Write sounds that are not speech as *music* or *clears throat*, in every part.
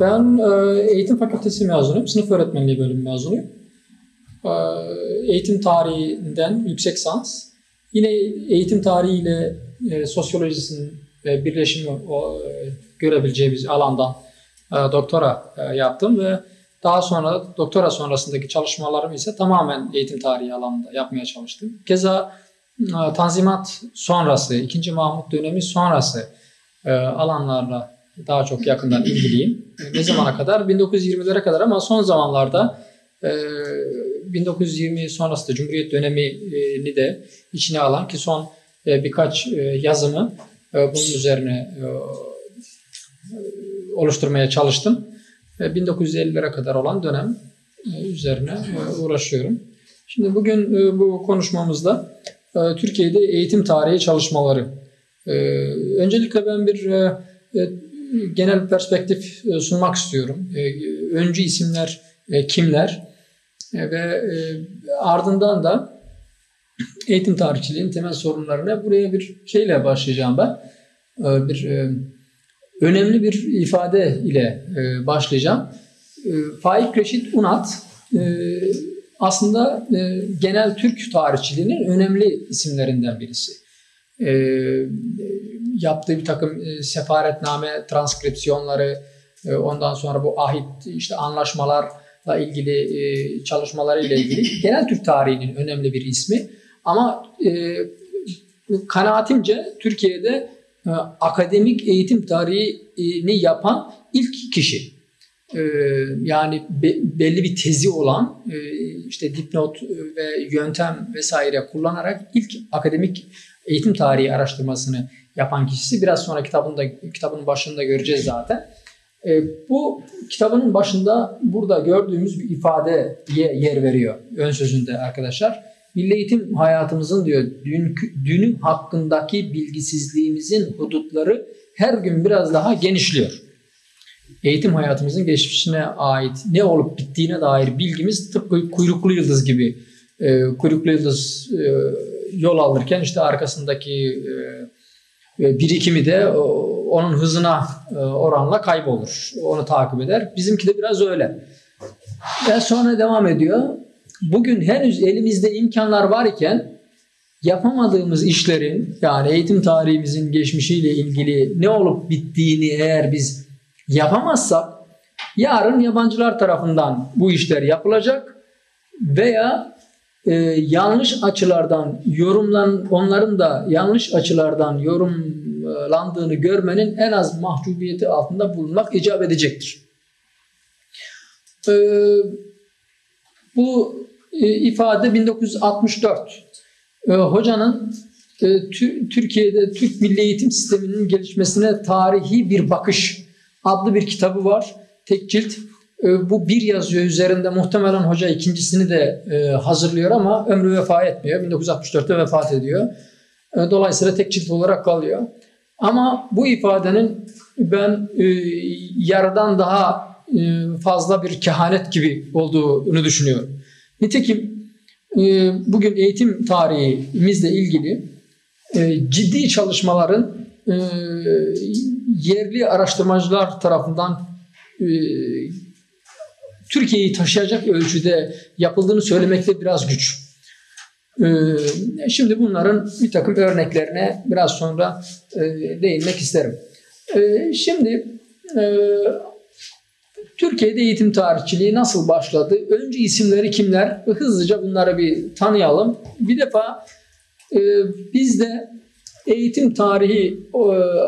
Ben e, eğitim fakültesi mezunuyum. Sınıf öğretmenliği bölümü mezunuyum. E, eğitim tarihinden yüksek sans. Yine eğitim tarihiyle e, sosyolojisinin e, birleşimi o, e, görebileceğimiz alandan e, doktora e, yaptım ve daha sonra doktora sonrasındaki çalışmalarımı ise tamamen eğitim tarihi alanında yapmaya çalıştım. Keza e, Tanzimat sonrası, 2. Mahmut dönemi sonrası e, alanlarla daha çok yakından ilgiliyim. *clears throat* Ne zamana kadar? 1920'lere kadar ama son zamanlarda 1920 sonrası da Cumhuriyet dönemini de içine alan ki son birkaç yazımı bunun üzerine oluşturmaya çalıştım. 1950'lere kadar olan dönem üzerine uğraşıyorum. Şimdi bugün bu konuşmamızda Türkiye'de eğitim tarihi çalışmaları. Öncelikle ben bir genel perspektif sunmak istiyorum. Öncü isimler kimler ve ardından da eğitim tarihçiliğinin temel sorunlarına buraya bir şeyle başlayacağım ben. Bir önemli bir ifade ile e, başlayacağım. E, Faik Reşit Unat e, aslında e, genel Türk tarihçiliğinin önemli isimlerinden birisi. Yaptığı bir takım e, sefaretname transkripsiyonları, e, ondan sonra bu ahit işte anlaşmalarla ilgili e, çalışmaları ile ilgili *laughs* genel Türk tarihinin önemli bir ismi. Ama e, kanaatimce Türkiye'de e, akademik eğitim tarihini yapan ilk kişi. Yani belli bir tezi olan işte dipnot ve yöntem vesaire kullanarak ilk akademik eğitim tarihi araştırmasını yapan kişisi. Biraz sonra kitabında kitabın başında göreceğiz zaten. Bu kitabının başında burada gördüğümüz bir ifadeye yer veriyor ön sözünde arkadaşlar. Milli eğitim hayatımızın diyor dün, dünü hakkındaki bilgisizliğimizin hudutları her gün biraz daha genişliyor. Eğitim hayatımızın geçmişine ait ne olup bittiğine dair bilgimiz tıpkı kuyruklu yıldız gibi. E, kuyruklu yıldız e, yol alırken işte arkasındaki e, e birikimi de onun hızına e, oranla kaybolur. Onu takip eder. Bizimki de biraz öyle. Ve sonra devam ediyor bugün henüz elimizde imkanlar var iken yapamadığımız işlerin yani eğitim tarihimizin geçmişiyle ilgili ne olup bittiğini eğer biz yapamazsak yarın yabancılar tarafından bu işler yapılacak veya e, yanlış açılardan yorumlan onların da yanlış açılardan yorumlandığını görmenin en az mahcubiyeti altında bulunmak icap edecektir. E, bu e, ifade 1964. E, hocanın e, Türkiye'de Türk Milli Eğitim Sistemi'nin gelişmesine tarihi bir bakış adlı bir kitabı var. Tek cilt. Bu bir yazıyor üzerinde muhtemelen hoca ikincisini de hazırlıyor ama ömrü vefa etmiyor. 1964'te vefat ediyor. Dolayısıyla tek cilt olarak kalıyor. Ama bu ifadenin ben yarıdan daha fazla bir kehanet gibi olduğunu düşünüyorum. Nitekim e, bugün eğitim tarihimizle ilgili e, ciddi çalışmaların e, yerli araştırmacılar tarafından Türkiye'yi taşıyacak ölçüde yapıldığını söylemekte biraz güç. Şimdi bunların bir takım örneklerine biraz sonra değinmek isterim. Şimdi Türkiye'de eğitim tarihçiliği nasıl başladı? Önce isimleri kimler? Hızlıca bunları bir tanıyalım. Bir defa e, bizde eğitim tarihi e,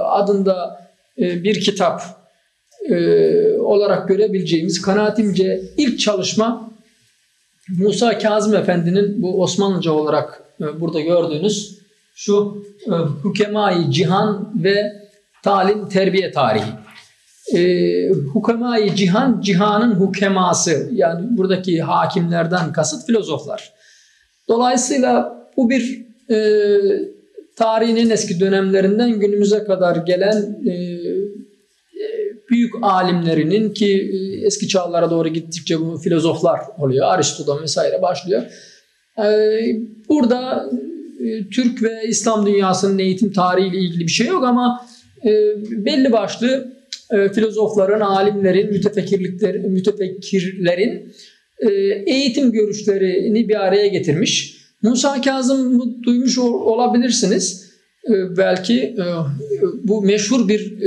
adında e, bir kitap e, olarak görebileceğimiz kanaatimce ilk çalışma Musa Kazım Efendi'nin bu Osmanlıca olarak e, burada gördüğünüz şu e, Hükemai Cihan ve Talim Terbiye Tarihi e, hukemayı cihan, cihanın hukeması yani buradaki hakimlerden kasıt filozoflar. Dolayısıyla bu bir e, tarihin en eski dönemlerinden günümüze kadar gelen e büyük alimlerinin ki e, eski çağlara doğru gittikçe bu filozoflar oluyor. Aristo'dan vesaire başlıyor. E, burada e, Türk ve İslam dünyasının eğitim tarihiyle ilgili bir şey yok ama belli başlı filozofların, alimlerin, mütefekkirlikler, mütefekkirlerin eğitim görüşlerini bir araya getirmiş. Musa Kazım'ı duymuş olabilirsiniz. Belki bu meşhur bir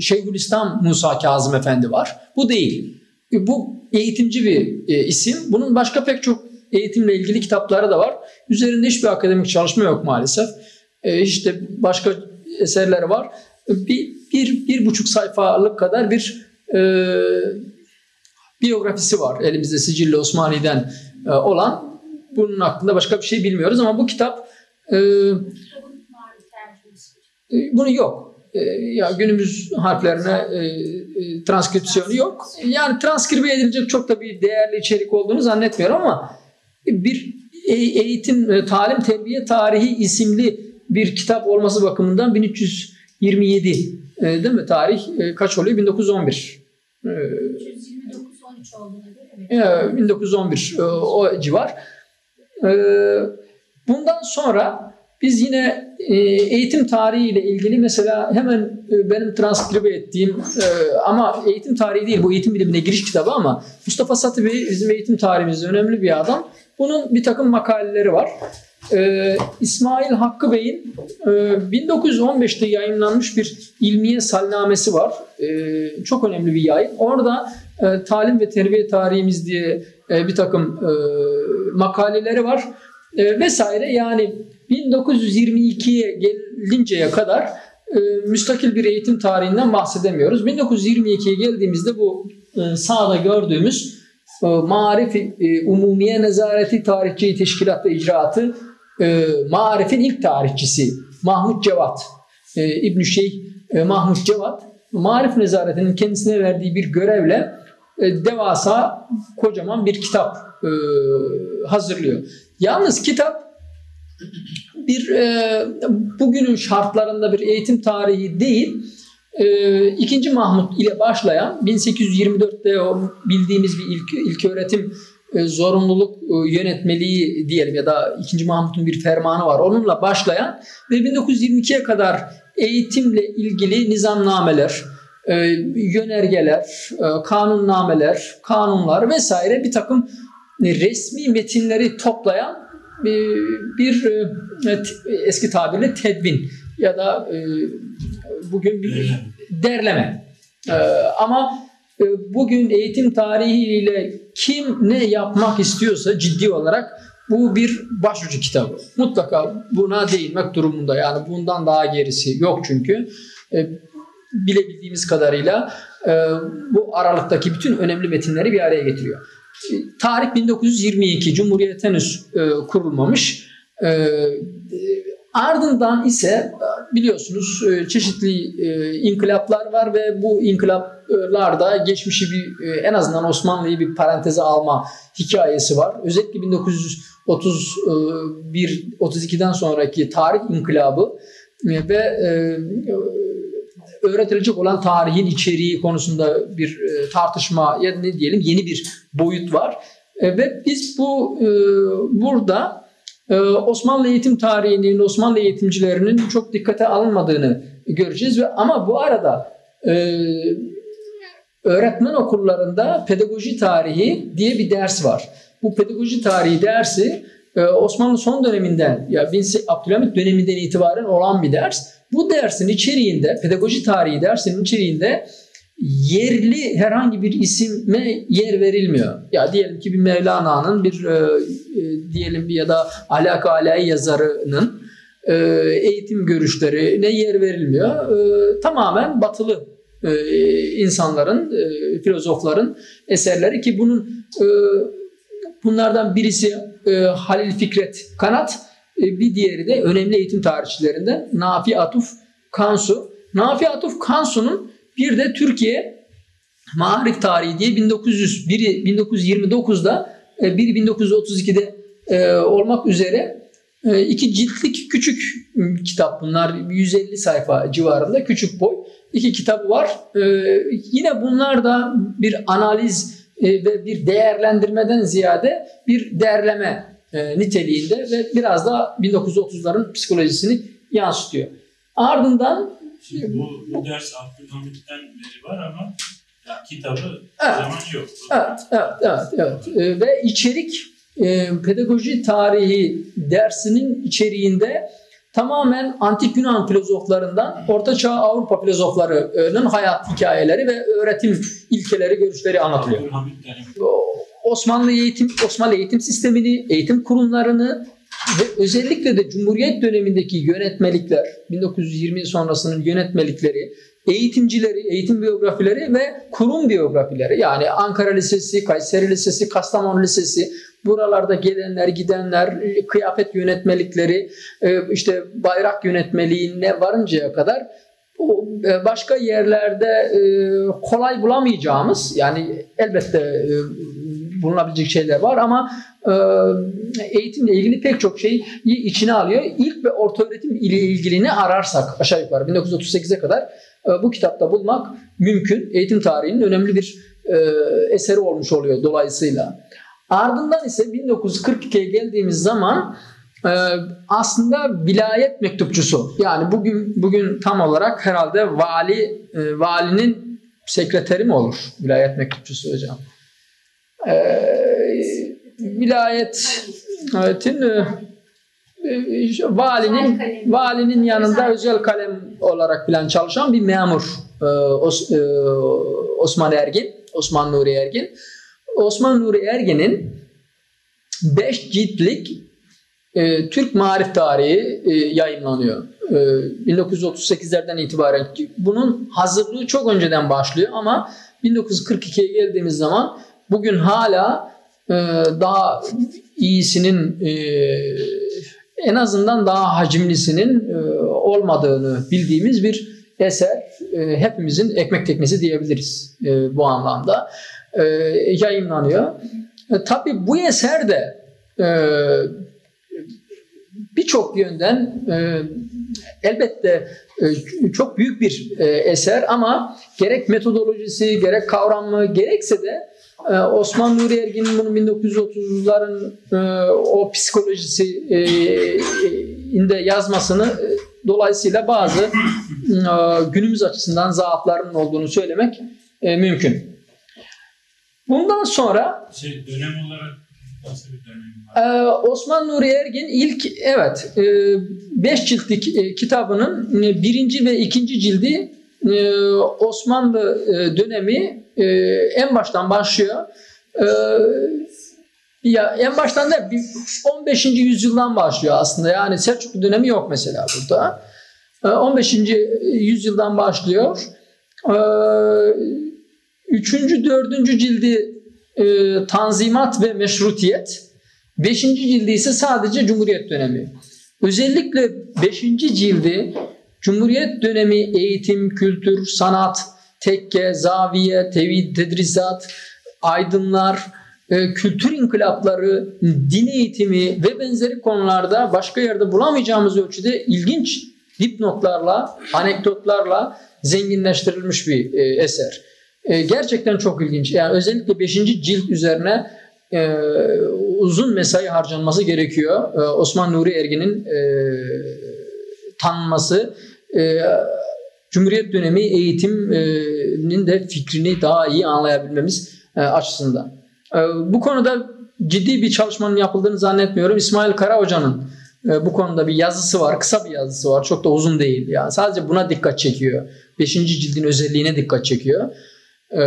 Şeyhülislam Musa Kazım Efendi var. Bu değil. Bu eğitimci bir e, isim. Bunun başka pek çok eğitimle ilgili kitapları da var. Üzerinde hiçbir akademik çalışma yok maalesef. E, işte başka eserleri var. Bir, bir, bir buçuk sayfalık kadar bir e, biyografisi var elimizde Sicilli Osmani'den e, olan. Bunun hakkında başka bir şey bilmiyoruz ama bu kitap e, e, bunu yok. E, ya günümüz harflerine e, e, transkripsiyonu yok. Yani transkribe edilecek çok da bir değerli içerik olduğunu zannetmiyorum ama bir e, eğitim, e, talim, terbiye tarihi isimli bir kitap olması bakımından 1327 e, değil mi? Tarih kaç oluyor? 1911. 329 13 olduğuna göre 1911 o civar. Bundan sonra biz yine eğitim tarihi ile ilgili mesela hemen benim transkribe ettiğim ama eğitim tarihi değil bu eğitim bilimine giriş kitabı ama Mustafa Satı bizim eğitim tarihimizde önemli bir adam. Bunun bir takım makaleleri var. İsmail Hakkı Bey'in e, 1915'te yayınlanmış bir ilmiye salnamesi var. E, çok önemli bir yayın. Orada e, talim ve terbiye tarihimiz diye e, bir takım e, makaleleri var. E, vesaire yani 1922'ye gelinceye kadar e, müstakil bir eğitim tarihinden bahsedemiyoruz. 1922'ye geldiğimizde bu e, sağda gördüğümüz ee, marif e, Umumiye Nezareti Tarihçi Teşkilat ve İcraatı e, Marif'in ilk tarihçisi Mahmut Cevat e, İbn Şeyh e, Mahmut Cevat Marif Nezareti'nin kendisine verdiği bir görevle e, devasa kocaman bir kitap e, hazırlıyor. Yalnız kitap bir e, bugünün şartlarında bir eğitim tarihi değil, e, İkinci Mahmut ile başlayan 1824'te o bildiğimiz bir ilk, ilk öğretim e, zorunluluk e, yönetmeliği diyelim ya da ikinci Mahmut'un bir fermanı var. Onunla başlayan ve 1922'ye kadar eğitimle ilgili nizamnameler, e, yönergeler, e, kanunnameler, kanunlar vesaire bir takım resmi metinleri toplayan bir e, eski tabirle tedvin ya da e, bugün bir derleme. Ee, ama e, bugün eğitim tarihiyle kim ne yapmak istiyorsa ciddi olarak bu bir başucu kitabı. Mutlaka buna değinmek durumunda. Yani bundan daha gerisi yok çünkü. E, bilebildiğimiz kadarıyla e, bu aralıktaki bütün önemli metinleri bir araya getiriyor. E, tarih 1922. Cumhuriyet henüz e, kurulmamış. E, Ardından ise biliyorsunuz e, çeşitli e, inkılaplar var ve bu inkılaplarda geçmişi bir e, en azından Osmanlı'yı bir paranteze alma hikayesi var. Özellikle 1931 32'den sonraki tarih inkılabı ve öğretilecek olan tarihin içeriği konusunda bir tartışma ya ne diyelim yeni bir boyut var. Ve biz bu burada ee, Osmanlı eğitim tarihinin, Osmanlı eğitimcilerinin çok dikkate alınmadığını göreceğiz ve ama bu arada e, öğretmen okullarında pedagoji tarihi diye bir ders var. Bu pedagoji tarihi dersi e, Osmanlı son döneminden ya Abdülhamit döneminden itibaren olan bir ders. Bu dersin içeriğinde, pedagoji tarihi dersinin içeriğinde yerli herhangi bir isime yer verilmiyor. Ya diyelim ki bir Mevlana'nın bir e, e, diyelim bir ya da alaka alay yazarının e, eğitim görüşlerine yer verilmiyor. E, tamamen batılı e, insanların, e, filozofların eserleri ki bunun e, bunlardan birisi e, Halil Fikret Kanat, e, bir diğeri de önemli eğitim tarihçilerinden Nafi Atuf Kansu. Nafi Atuf Kansu'nun bir de Türkiye Marif Tarihi diye 1900, biri 1929'da e, biri 1932'de e, olmak üzere e, iki ciltlik küçük kitap bunlar 150 sayfa civarında küçük boy iki kitabı var. Yine bunlar da bir analiz ve bir değerlendirmeden ziyade bir derleme niteliğinde ve biraz da 1930'ların psikolojisini yansıtıyor. Ardından Şimdi bu, bu ders Abdülhamit'ten beri var ama ya, kitabı Evet. zaman yok. Evet, evet, evet, evet. Ee, ve içerik e, pedagoji tarihi dersinin içeriğinde tamamen antik Yunan filozoflarından Orta Çağ Avrupa filozoflarının hayat hikayeleri ve öğretim ilkeleri, görüşleri anlatılıyor. Osmanlı eğitim Osmanlı eğitim sistemini, eğitim kurumlarını ve özellikle de Cumhuriyet dönemindeki yönetmelikler, 1920 sonrasının yönetmelikleri, eğitimcileri, eğitim biyografileri ve kurum biyografileri yani Ankara Lisesi, Kayseri Lisesi, Kastamonu Lisesi, buralarda gelenler, gidenler, kıyafet yönetmelikleri, e, işte bayrak yönetmeliğine varıncaya kadar e, başka yerlerde e, kolay bulamayacağımız yani elbette e, bulunabilecek şeyler var ama e, eğitimle ilgili pek çok şeyi içine alıyor. İlk ve orta öğretim ile ilgili ne ararsak aşağı yukarı 1938'e kadar e, bu kitapta bulmak mümkün. Eğitim tarihinin önemli bir e, eseri olmuş oluyor dolayısıyla. Ardından ise 1942'ye geldiğimiz zaman e, aslında vilayet mektupçusu yani bugün bugün tam olarak herhalde vali e, valinin sekreteri mi olur vilayet mektupçusu hocam? E, vilayetin e, e, valinin valinin yanında özel kalem olarak falan çalışan bir memur e, Os, e, Osman Ergin, Osman Nuri Ergin. Osman Nuri Ergin'in 5 ciltlik e, Türk Marif Tarihi e, yayınlanıyor. E, 1938'lerden itibaren bunun hazırlığı çok önceden başlıyor ama 1942'ye geldiğimiz zaman bugün hala e, daha iyisinin e, en azından daha hacimlisinin e, olmadığını bildiğimiz bir eser. E, hepimizin ekmek teknesi diyebiliriz e, bu anlamda. E, yayınlanıyor. E, tabii bu eser de e, birçok yönden e, elbette e, çok büyük bir e, eser ama gerek metodolojisi, gerek kavramı, gerekse de e, Osman Nuri Ergin'in bunu 1930'ların e, o psikolojisi e, inde yazmasını e, dolayısıyla bazı e, günümüz açısından zaaflarının olduğunu söylemek e, mümkün. Bundan sonra Şey, dönem olarak nasıl bir dönem var? ee, Osman Nuri Ergin ilk evet 5 ciltlik e, kitabının e, birinci ve ikinci cildi e, Osmanlı e, dönemi e, en baştan başlıyor. E, ya en baştan da bir 15. yüzyıldan başlıyor aslında. Yani Selçuklu dönemi yok mesela burada. E, 15. yüzyıldan başlıyor. Üçüncü, dördüncü cildi e, Tanzimat ve Meşrutiyet. Beşinci cildi ise sadece Cumhuriyet dönemi. Özellikle beşinci cildi Cumhuriyet dönemi eğitim, kültür, sanat, tekke, zaviye, tevhid, tedrisat, aydınlar, e, kültür inkılapları, din eğitimi ve benzeri konularda başka yerde bulamayacağımız ölçüde ilginç dipnotlarla, anekdotlarla zenginleştirilmiş bir e, eser. E, gerçekten çok ilginç. Yani özellikle 5. cilt üzerine e, uzun mesai harcanması gerekiyor. E, Osman Nuri Ergin'in e, tanınması, e, Cumhuriyet dönemi eğitiminin de fikrini daha iyi anlayabilmemiz e, açısından. E, bu konuda ciddi bir çalışmanın yapıldığını zannetmiyorum. İsmail Kara Hoca'nın e, bu konuda bir yazısı var, kısa bir yazısı var. Çok da uzun değil. Yani sadece buna dikkat çekiyor. Beşinci cildin özelliğine dikkat çekiyor. E,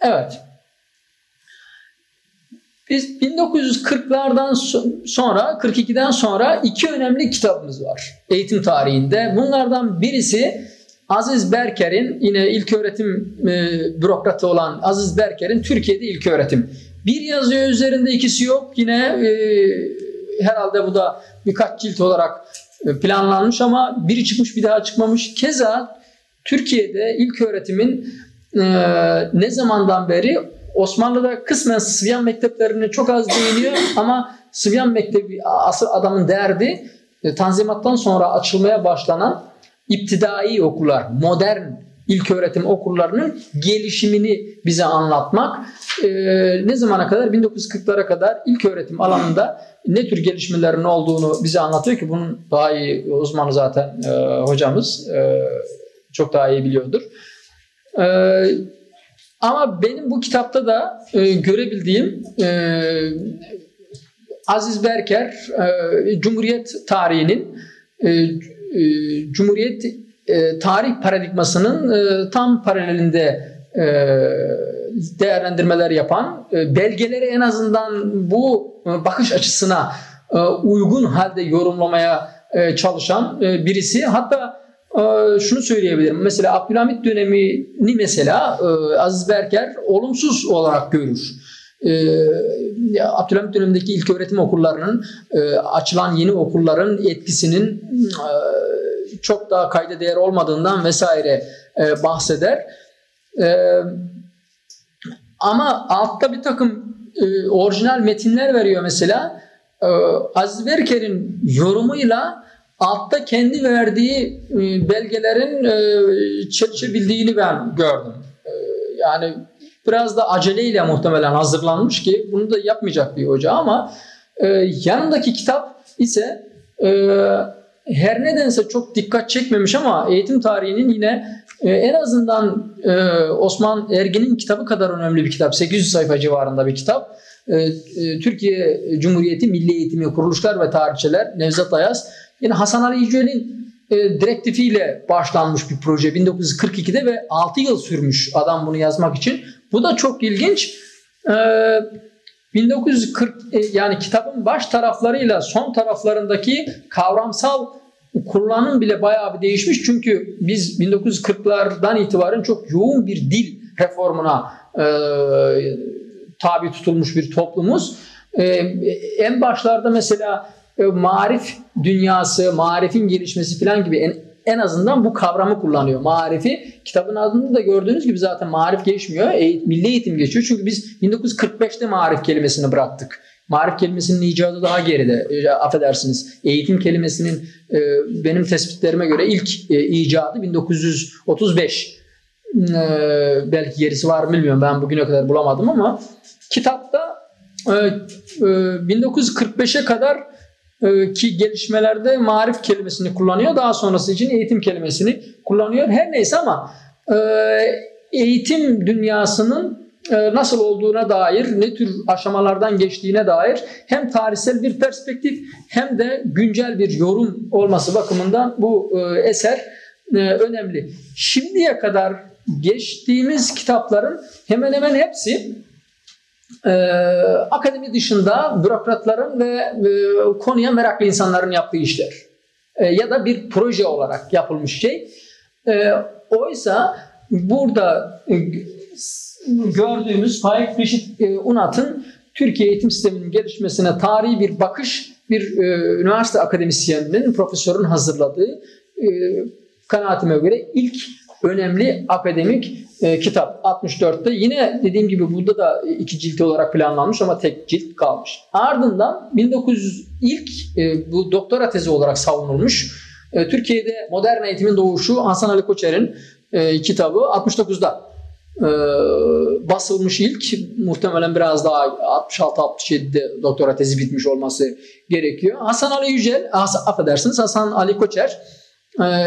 evet. Biz 1940'lardan sonra, 42'den sonra iki önemli kitabımız var eğitim tarihinde. Bunlardan birisi Aziz Berker'in yine ilk öğretim e, bürokratı olan Aziz Berker'in Türkiye'de ilk öğretim. Bir yazıyor üzerinde ikisi yok. Yine e, herhalde bu da birkaç cilt olarak e, planlanmış ama biri çıkmış bir daha çıkmamış. Keza Türkiye'de ilk öğretimin ne zamandan beri Osmanlı'da kısmen Sıvyan mekteplerine çok az değiniyor *laughs* ama Sıvyan Mektebi asıl adamın derdi e, Tanzimat'tan sonra açılmaya başlanan iptidai okullar, modern ilk öğretim okullarının gelişimini bize anlatmak. E, ne zamana kadar? 1940'lara kadar ilk öğretim alanında ne tür gelişmelerin olduğunu bize anlatıyor ki bunun daha iyi uzmanı zaten e, hocamız e, çok daha iyi biliyordur. E, ama benim bu kitapta da e, görebildiğim e, Aziz Berker e, Cumhuriyet tarihinin e, e, Cumhuriyet e, tarih paradigmasının e, tam paralelinde e, değerlendirmeler yapan, e, belgeleri en azından bu e, bakış açısına e, uygun halde yorumlamaya e, çalışan e, birisi. Hatta şunu söyleyebilirim. Mesela Abdülhamit dönemini mesela e, Aziz Berker olumsuz olarak görür. E, Abdülhamit dönemindeki ilk öğretim okullarının e, açılan yeni okulların etkisinin çok daha kayda değer olmadığından vesaire bahseder. Ama altta bir takım orijinal metinler veriyor mesela. Aziz Berker'in yorumuyla altta kendi verdiği e, belgelerin e, çelişebildiğini ben gördüm. E, yani biraz da aceleyle muhtemelen hazırlanmış ki bunu da yapmayacak bir hoca ama yanındaki kitap ise her nedense çok dikkat çekmemiş ama eğitim tarihinin yine en azından Osman Ergin'in kitabı kadar önemli bir kitap. 800 sayfa civarında bir kitap. Türkiye Cumhuriyeti Milli Eğitimi Kuruluşlar ve Tarihçiler Nevzat Ayaz. Yine Hasan Ali İcöl'in e, direktifiyle başlanmış bir proje 1942'de ve 6 yıl sürmüş adam bunu yazmak için. Bu da çok ilginç. E, 1940 e, yani kitabın baş taraflarıyla son taraflarındaki kavramsal kullanım bile bayağı bir değişmiş. Çünkü biz 1940'lardan itibaren çok yoğun bir dil reformuna e, tabi tutulmuş bir toplumuz. E, en başlarda mesela marif dünyası, marifin gelişmesi falan gibi en, en azından bu kavramı kullanıyor. Marifi kitabın adında da gördüğünüz gibi zaten marif geçmiyor. Eğit, milli eğitim geçiyor. Çünkü biz 1945'te marif kelimesini bıraktık. Marif kelimesinin icadı daha geride. E, affedersiniz. Eğitim kelimesinin e, benim tespitlerime göre ilk e, icadı 1935. E, belki gerisi var bilmiyorum. Ben bugüne kadar bulamadım ama kitapta e, e, 1945'e kadar ki gelişmelerde marif kelimesini kullanıyor. Daha sonrası için eğitim kelimesini kullanıyor. Her neyse ama e, eğitim dünyasının e, nasıl olduğuna dair, ne tür aşamalardan geçtiğine dair hem tarihsel bir perspektif hem de güncel bir yorum olması bakımından bu eser önemli. Şimdiye kadar geçtiğimiz kitapların hemen hemen hepsi e, akademi dışında bürokratların ve e, konuya meraklı insanların yaptığı işler. E, ya da bir proje olarak yapılmış şey. E, oysa burada e, gördüğümüz Faik Reşit e, Unat'ın Türkiye eğitim sisteminin gelişmesine tarihi bir bakış bir e, üniversite akademisyeninin, profesörün hazırladığı e, kanaatime göre ilk önemli akademik e, kitap 64'te. Yine dediğim gibi burada da iki cilt olarak planlanmış ama tek cilt kalmış. Ardından 1900 ilk e, bu doktora tezi olarak savunulmuş. E, Türkiye'de modern eğitimin doğuşu Hasan Ali Koçer'in e, kitabı 69'da e, basılmış ilk muhtemelen biraz daha 66-67'de doktora tezi bitmiş olması gerekiyor. Hasan Ali Yücel, affedersiniz Hasan Ali Koçer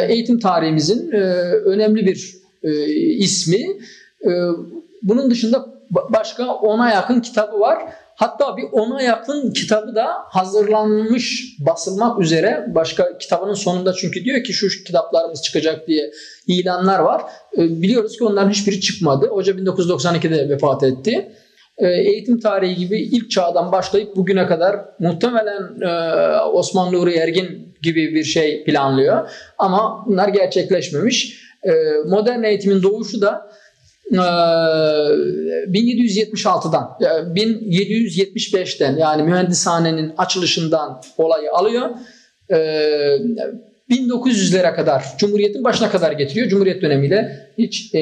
eğitim tarihimizin e, önemli bir e, ismi. Bunun dışında başka ona yakın kitabı var. Hatta bir ona yakın kitabı da hazırlanmış, basılmak üzere. Başka kitabının sonunda çünkü diyor ki şu kitaplarımız çıkacak diye ilanlar var. Biliyoruz ki onların hiçbiri çıkmadı. Hoca 1992'de vefat etti. Eğitim tarihi gibi ilk çağdan başlayıp bugüne kadar muhtemelen Osman Nuri Ergin gibi bir şey planlıyor. Ama bunlar gerçekleşmemiş. Ee, modern eğitimin doğuşu da 1776'dan e, 1775'ten e, yani mühendishanenin açılışından olayı alıyor. 1900'lere ee, kadar Cumhuriyet'in başına kadar getiriyor. Cumhuriyet dönemiyle hiç e,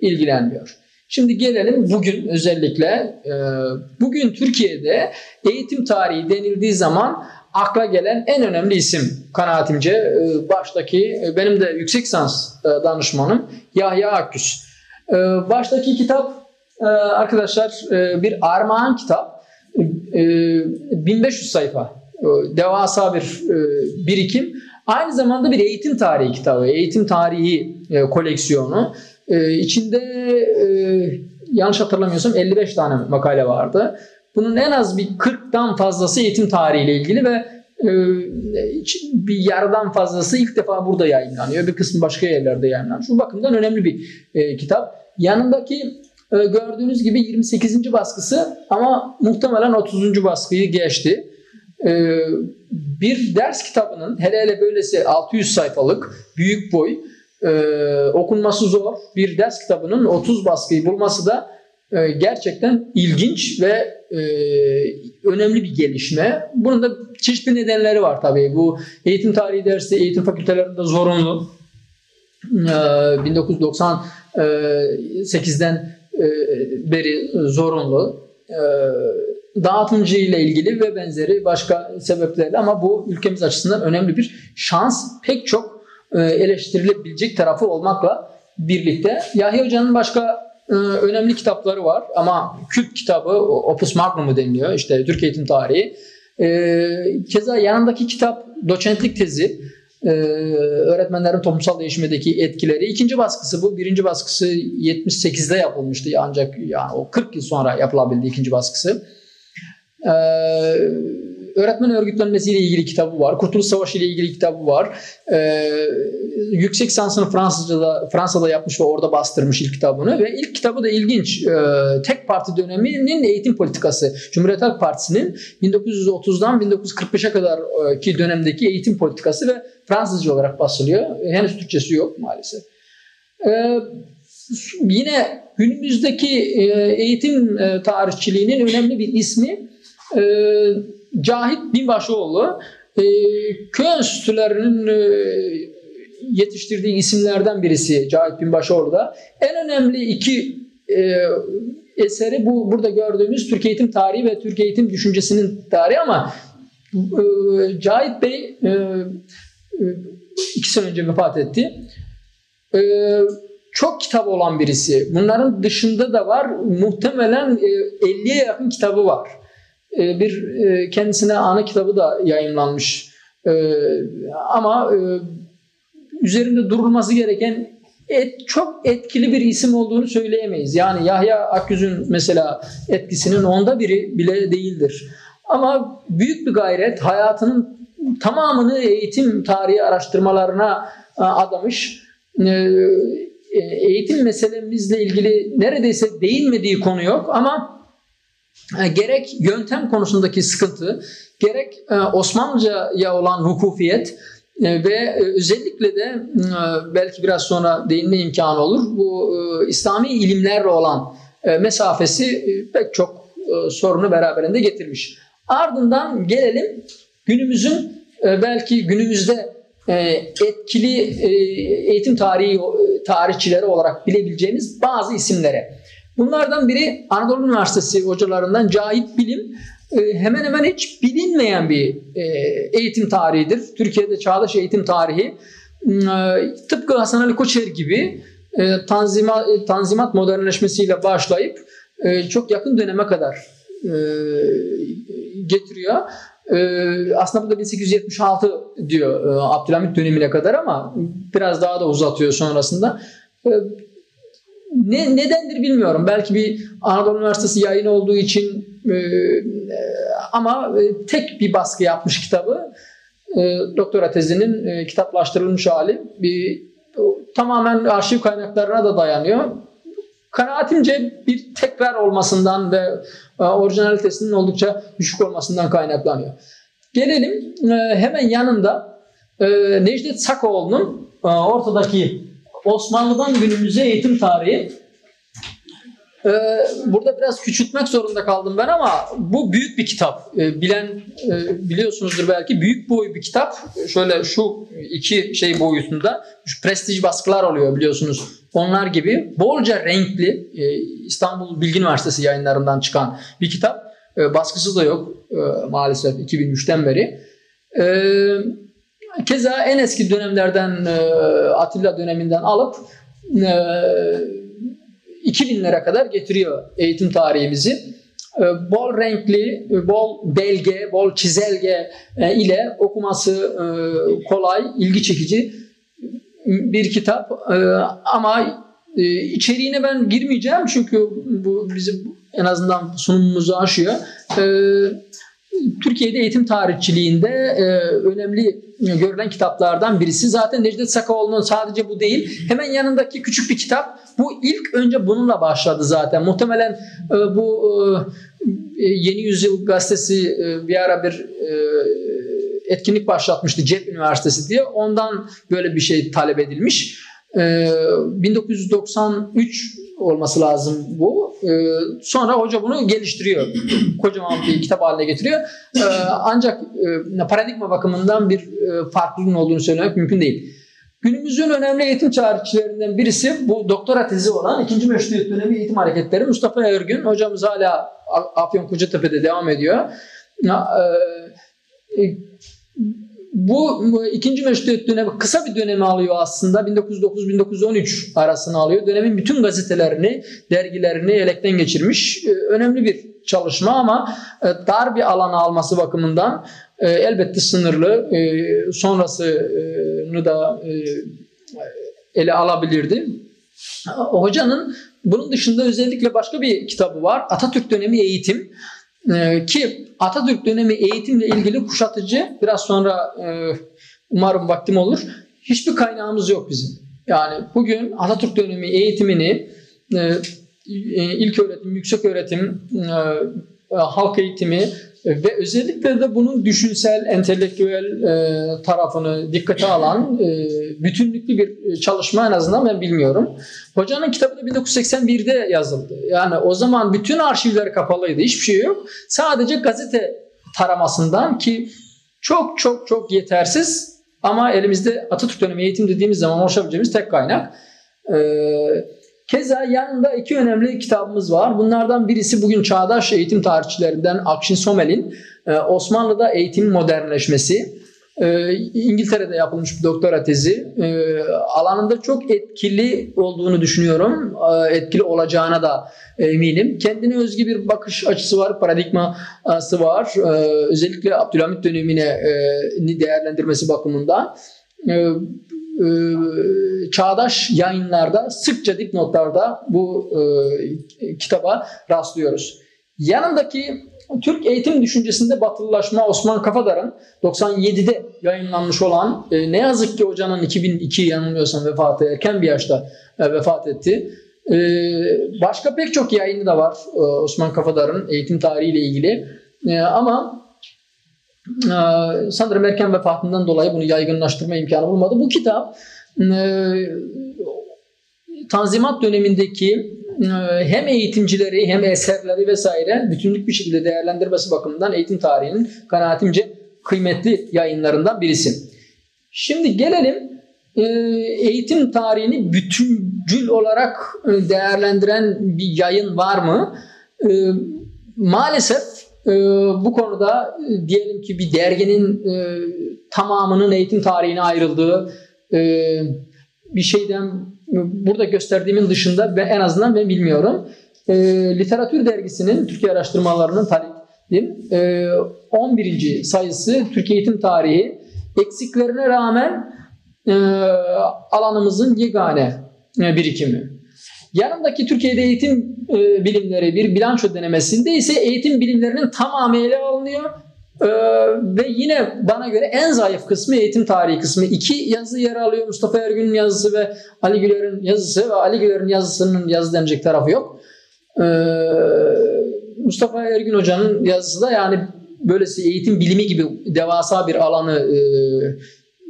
ilgilenmiyor. Şimdi gelelim bugün özellikle bugün Türkiye'de eğitim tarihi denildiği zaman akla gelen en önemli isim kanaatimce e, baştaki e, benim de yüksek lisans e, danışmanım Yahya Akgüs. E, baştaki kitap e, arkadaşlar e, bir armağan kitap. E, 1500 sayfa. E, devasa bir e, birikim. Aynı zamanda bir eğitim tarihi kitabı, eğitim tarihi e, koleksiyonu. E, içinde e, yanlış hatırlamıyorsam 55 tane makale vardı. Bunun en az bir 40'tan fazlası eğitim tarihiyle ilgili ve e, bir yarıdan fazlası ilk defa burada yayınlanıyor. Bir kısmı başka yerlerde yayınlanıyor. Şu bakımdan önemli bir e, kitap. Yanındaki e, gördüğünüz gibi 28. baskısı ama muhtemelen 30. baskıyı geçti. Bir ders kitabının hele hele böylesi 600 sayfalık büyük boy e, okunması zor bir ders kitabının 30 baskıyı bulması da e, gerçekten ilginç ve e, önemli bir gelişme. Bunun da çeşitli nedenleri var tabii. Bu eğitim tarihi dersi eğitim fakültelerinde zorunlu. E, 1998'den e, beri zorunlu. E, dağıtımcı ile ilgili ve benzeri başka sebeplerle ama bu ülkemiz açısından önemli bir şans. Pek çok e, eleştirilebilecek tarafı olmakla birlikte. Yahya Hoca'nın başka e, önemli kitapları var ama kült kitabı Opus Magnum'u deniliyor. İşte Türk Eğitim Tarihi. E, keza yanındaki kitap doçentlik tezi. öğretmenlerin toplumsal değişimdeki etkileri. İkinci baskısı bu. Birinci baskısı 78'de yapılmıştı ancak yani o 40 yıl sonra yapılabildi ikinci baskısı. Ee, öğretmen örgütlenmesiyle ilgili kitabı var. Kurtuluş Savaşı ile ilgili kitabı var. Ee, yüksek lisansını Fransızca'da Fransa'da yapmış ve orada bastırmış ilk kitabını ve ilk kitabı da ilginç. Ee, tek parti döneminin eğitim politikası. Cumhuriyet Halk Partisi'nin 1930'dan 1945'e kadar ki dönemdeki eğitim politikası ve Fransızca olarak basılıyor. Henüz Türkçesi yok maalesef. Ee, yine günümüzdeki e, eğitim e, tarihçiliğinin önemli bir ismi e, Cahit Binbaşıoğlu e, köy enstitülerinin e, yetiştirdiği isimlerden birisi Cahit Binbaşıoğlu da. En önemli iki e, eseri bu burada gördüğümüz Türk eğitim tarihi ve Türk eğitim düşüncesinin tarihi ama e, Cahit Bey e, e, iki sene önce vefat etti. E, çok kitap olan birisi. Bunların dışında da var. Muhtemelen e, 50'ye yakın kitabı var. E, bir e, kendisine ana kitabı da yayınlanmış. E, ama üzerinde durulması gereken et, çok etkili bir isim olduğunu söyleyemeyiz. Yani Yahya Akgüz'ün mesela etkisinin onda biri bile değildir. Ama büyük bir gayret hayatının tamamını eğitim tarihi araştırmalarına adamış. Eğitim meselemizle ilgili neredeyse değinmediği konu yok ama e, gerek yöntem konusundaki sıkıntı, gerek e, Osmanlıca'ya olan vukufiyet e, ve özellikle de belki biraz sonra değinme imkanı olur. Bu İslami ilimlerle olan mesafesi pek çok sorunu beraberinde getirmiş. Ardından gelelim günümüzün belki günümüzde etkili eğitim tarihi tarihçileri olarak bilebileceğimiz bazı isimlere. Bunlardan biri Anadolu Üniversitesi hocalarından Cahit Bilim. E, hemen hemen hiç bilinmeyen bir e, eğitim tarihidir. Türkiye'de çağdaş eğitim tarihi e, tıpkı Hasan Ali Koçer gibi tanzimat, tanzimat modernleşmesiyle başlayıp çok yakın döneme kadar getiriyor. Aslında bu da 1876 diyor Abdülhamit dönemine kadar ama biraz daha da uzatıyor sonrasında ne nedendir bilmiyorum. Belki bir Anadolu Üniversitesi yayın olduğu için e, ama e, tek bir baskı yapmış kitabı. E, doktora tezinin e, kitaplaştırılmış hali. Bir tamamen arşiv kaynaklarına da dayanıyor. Kanaatimce bir tekrar olmasından ve e, orijinalitesinin oldukça düşük olmasından kaynaklanıyor. Gelelim e, hemen yanında e, Necdet Sakoğlu'nun e, ortadaki Osmanlı'dan günümüze eğitim tarihi. Ee, burada biraz küçültmek zorunda kaldım ben ama bu büyük bir kitap. Ee, bilen e, biliyorsunuzdur belki büyük boy bir kitap. Şöyle şu iki şey boyutunda şu prestij baskılar oluyor biliyorsunuz. Onlar gibi bolca renkli e, İstanbul Bilgi Üniversitesi yayınlarından çıkan bir kitap. E, baskısı da yok maalesef 2003'ten beri. Ee, keza en eski dönemlerden e, Atilla döneminden alıp e, 2000'lere kadar getiriyor eğitim tarihimizi. E, bol renkli, bol belge, bol çizelge e, ile okuması e, kolay, ilgi çekici bir kitap. E, ama e, içeriğine ben girmeyeceğim çünkü bu bizim en azından sunumumuzu aşıyor. E, Türkiye'de eğitim tarihçiliğinde e, önemli görülen kitaplardan birisi. Zaten Necdet Sakaoğlu'nun sadece bu değil. Hemen yanındaki küçük bir kitap. Bu ilk önce bununla başladı zaten. Muhtemelen e, bu e, Yeni Yüzyıl gazetesi e, bir ara bir e, etkinlik başlatmıştı Cep Üniversitesi diye. Ondan böyle bir şey talep edilmiş. E, 1993 olması lazım bu. Ee, sonra hoca bunu geliştiriyor. Kocaman bir kitap haline getiriyor. Ee, ancak e, paradigma bakımından bir e, farklılığın olduğunu söylemek mümkün değil. Günümüzün önemli eğitim tarihçilerinden birisi bu doktora tezi olan ikinci meşruiyet dönemi eğitim hareketleri Mustafa Ergün. Hocamız hala Afyon Kocatepe'de devam ediyor. E, bu ikinci meşrutiyet dönemi kısa bir dönemi alıyor aslında. 1909-1913 arasını alıyor. Dönemin bütün gazetelerini, dergilerini elekten geçirmiş. Ee, önemli bir çalışma ama e, dar bir alana alması bakımından e, elbette sınırlı. E, sonrasını da ele alabilirdi. Hocanın bunun dışında özellikle başka bir kitabı var. Atatürk dönemi eğitim. Ee, ki Atatürk dönemi eğitimle ilgili kuşatıcı biraz sonra e, umarım vaktim olur. Hiçbir kaynağımız yok bizim. Yani bugün Atatürk dönemi eğitimini e, e, ilk öğretim, yüksek öğretim, halk eğitimi ve özellikle de bunun düşünsel, entelektüel tarafını dikkate alan bütünlüklü bir çalışma en azından ben bilmiyorum. Hocanın kitabı da 1981'de yazıldı. Yani o zaman bütün arşivler kapalıydı. Hiçbir şey yok. Sadece gazete taramasından ki çok çok çok yetersiz ama elimizde Atatürk dönemi eğitim dediğimiz zaman ulaşabileceğimiz tek kaynak. Ee, keza yanında iki önemli kitabımız var. Bunlardan birisi bugün çağdaş eğitim tarihçilerinden Akşin Somel'in e, Osmanlı'da eğitim modernleşmesi. Ee, İngiltere'de yapılmış bir doktora tezi. Ee, alanında çok etkili olduğunu düşünüyorum. Etkili olacağına da eminim. Kendine özgü bir bakış açısı var, paradigması var. Özellikle Abdülhamit dönemini e, değerlendirmesi bakımından. E, çağdaş yayınlarda sıkça dipnotlarda bu e, kitaba rastlıyoruz. Yanındaki Türk eğitim düşüncesinde batılılaşma Osman Kafadar'ın 97'de yayınlanmış olan e, ne yazık ki hocanın 2002 yanılmıyorsam vefatı erken bir yaşta e, vefat etti. E, başka pek çok yayını da var e, Osman Kafadar'ın eğitim tarihiyle ilgili. E, ama sanırım erken vefatından dolayı bunu yaygınlaştırma imkanı bulmadı. Bu kitap e, Tanzimat dönemindeki ee, hem eğitimcileri hem eserleri vesaire bütünlük bir şekilde değerlendirmesi bakımından eğitim tarihinin kanaatimce kıymetli yayınlarından birisi. Şimdi gelelim e, eğitim tarihini bütüncül olarak e, değerlendiren bir yayın var mı? E, bu konuda diyelim ki bir derginin tamamının eğitim tarihine ayrıldığı bir şeyden burada gösterdiğimin dışında ben en azından ben bilmiyorum. E, literatür dergisinin Türkiye araştırmalarının talibim e, 11. sayısı Türkiye Eğitim Tarihi eksiklerine rağmen e, alanımızın yegane e, birikimi. Yanındaki Türkiye'de eğitim e, bilimleri bir bilanço denemesinde ise eğitim bilimlerinin tamamı ele alınıyor ee, ve yine bana göre en zayıf kısmı eğitim tarihi kısmı. İki yazı yer alıyor. Mustafa Ergün'ün yazısı ve Ali Güler'in yazısı ve Ali Güler'in yazısının yazı denecek tarafı yok. Ee, Mustafa Ergün Hoca'nın yazısı da yani böylesi eğitim bilimi gibi devasa bir alanı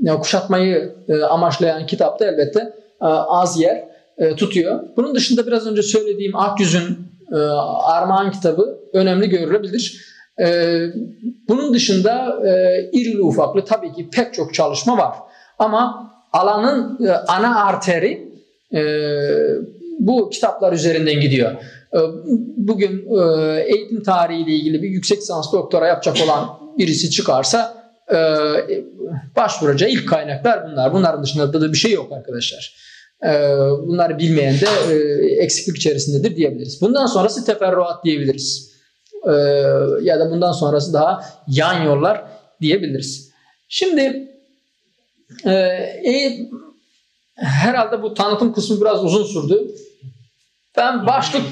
e, kuşatmayı e, amaçlayan kitapta elbette e, az yer e, tutuyor. Bunun dışında biraz önce söylediğim Akyüz'ün e, Armağan kitabı önemli görülebilir. Ee, bunun dışında e, irili ufaklı tabii ki pek çok çalışma var. Ama alanın e, ana arteri e, bu kitaplar üzerinden gidiyor. E, bugün e, eğitim tarihiyle ilgili bir yüksek lisans doktora yapacak olan birisi çıkarsa e, e, başvuracağı ilk kaynaklar bunlar. Bunların dışında da bir şey yok arkadaşlar. E, bunları bilmeyen de e, eksiklik içerisindedir diyebiliriz. Bundan sonrası teferruat diyebiliriz. E, ya da bundan sonrası daha yan yollar diyebiliriz. Şimdi e, e, herhalde bu tanıtım kısmı biraz uzun sürdü. Ben başlık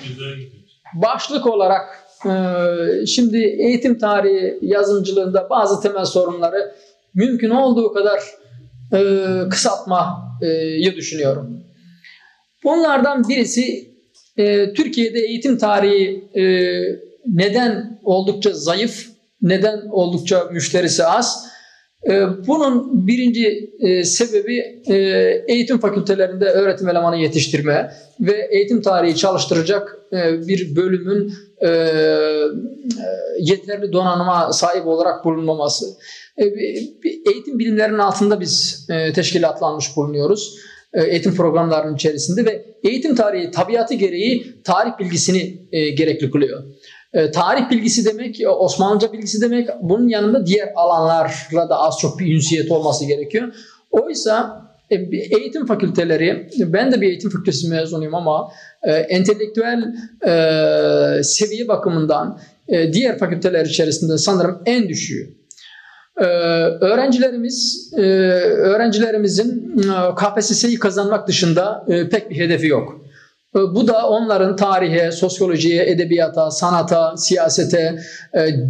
başlık olarak ee, şimdi eğitim tarihi yazımcılığında bazı temel sorunları mümkün olduğu kadar e, kısaltmayı düşünüyorum. Bunlardan birisi e, Türkiye'de eğitim tarihi e, neden oldukça zayıf, neden oldukça müşterisi az? Bunun birinci sebebi eğitim fakültelerinde öğretim elemanı yetiştirme ve eğitim tarihi çalıştıracak bir bölümün e, e, yeterli donanıma sahip olarak bulunmaması. E, eğitim bilimlerinin altında biz e, teşkilatlanmış bulunuyoruz. E, eğitim programlarının içerisinde ve eğitim tarihi tabiatı gereği tarih bilgisini gerekli kılıyor. Tarih bilgisi demek, Osmanlıca bilgisi demek, bunun yanında diğer alanlarla da az çok bir ünsiyet olması gerekiyor. Oysa eğitim fakülteleri, ben de bir eğitim fakültesi mezunuyum ama entelektüel seviye bakımından diğer fakülteler içerisinde sanırım en düşüğü. Ee, öğrencilerimiz, e, öğrencilerimizin e, KPSS'yi kazanmak dışında e, pek bir hedefi yok. Bu da onların tarihe, sosyolojiye, edebiyata, sanata, siyasete,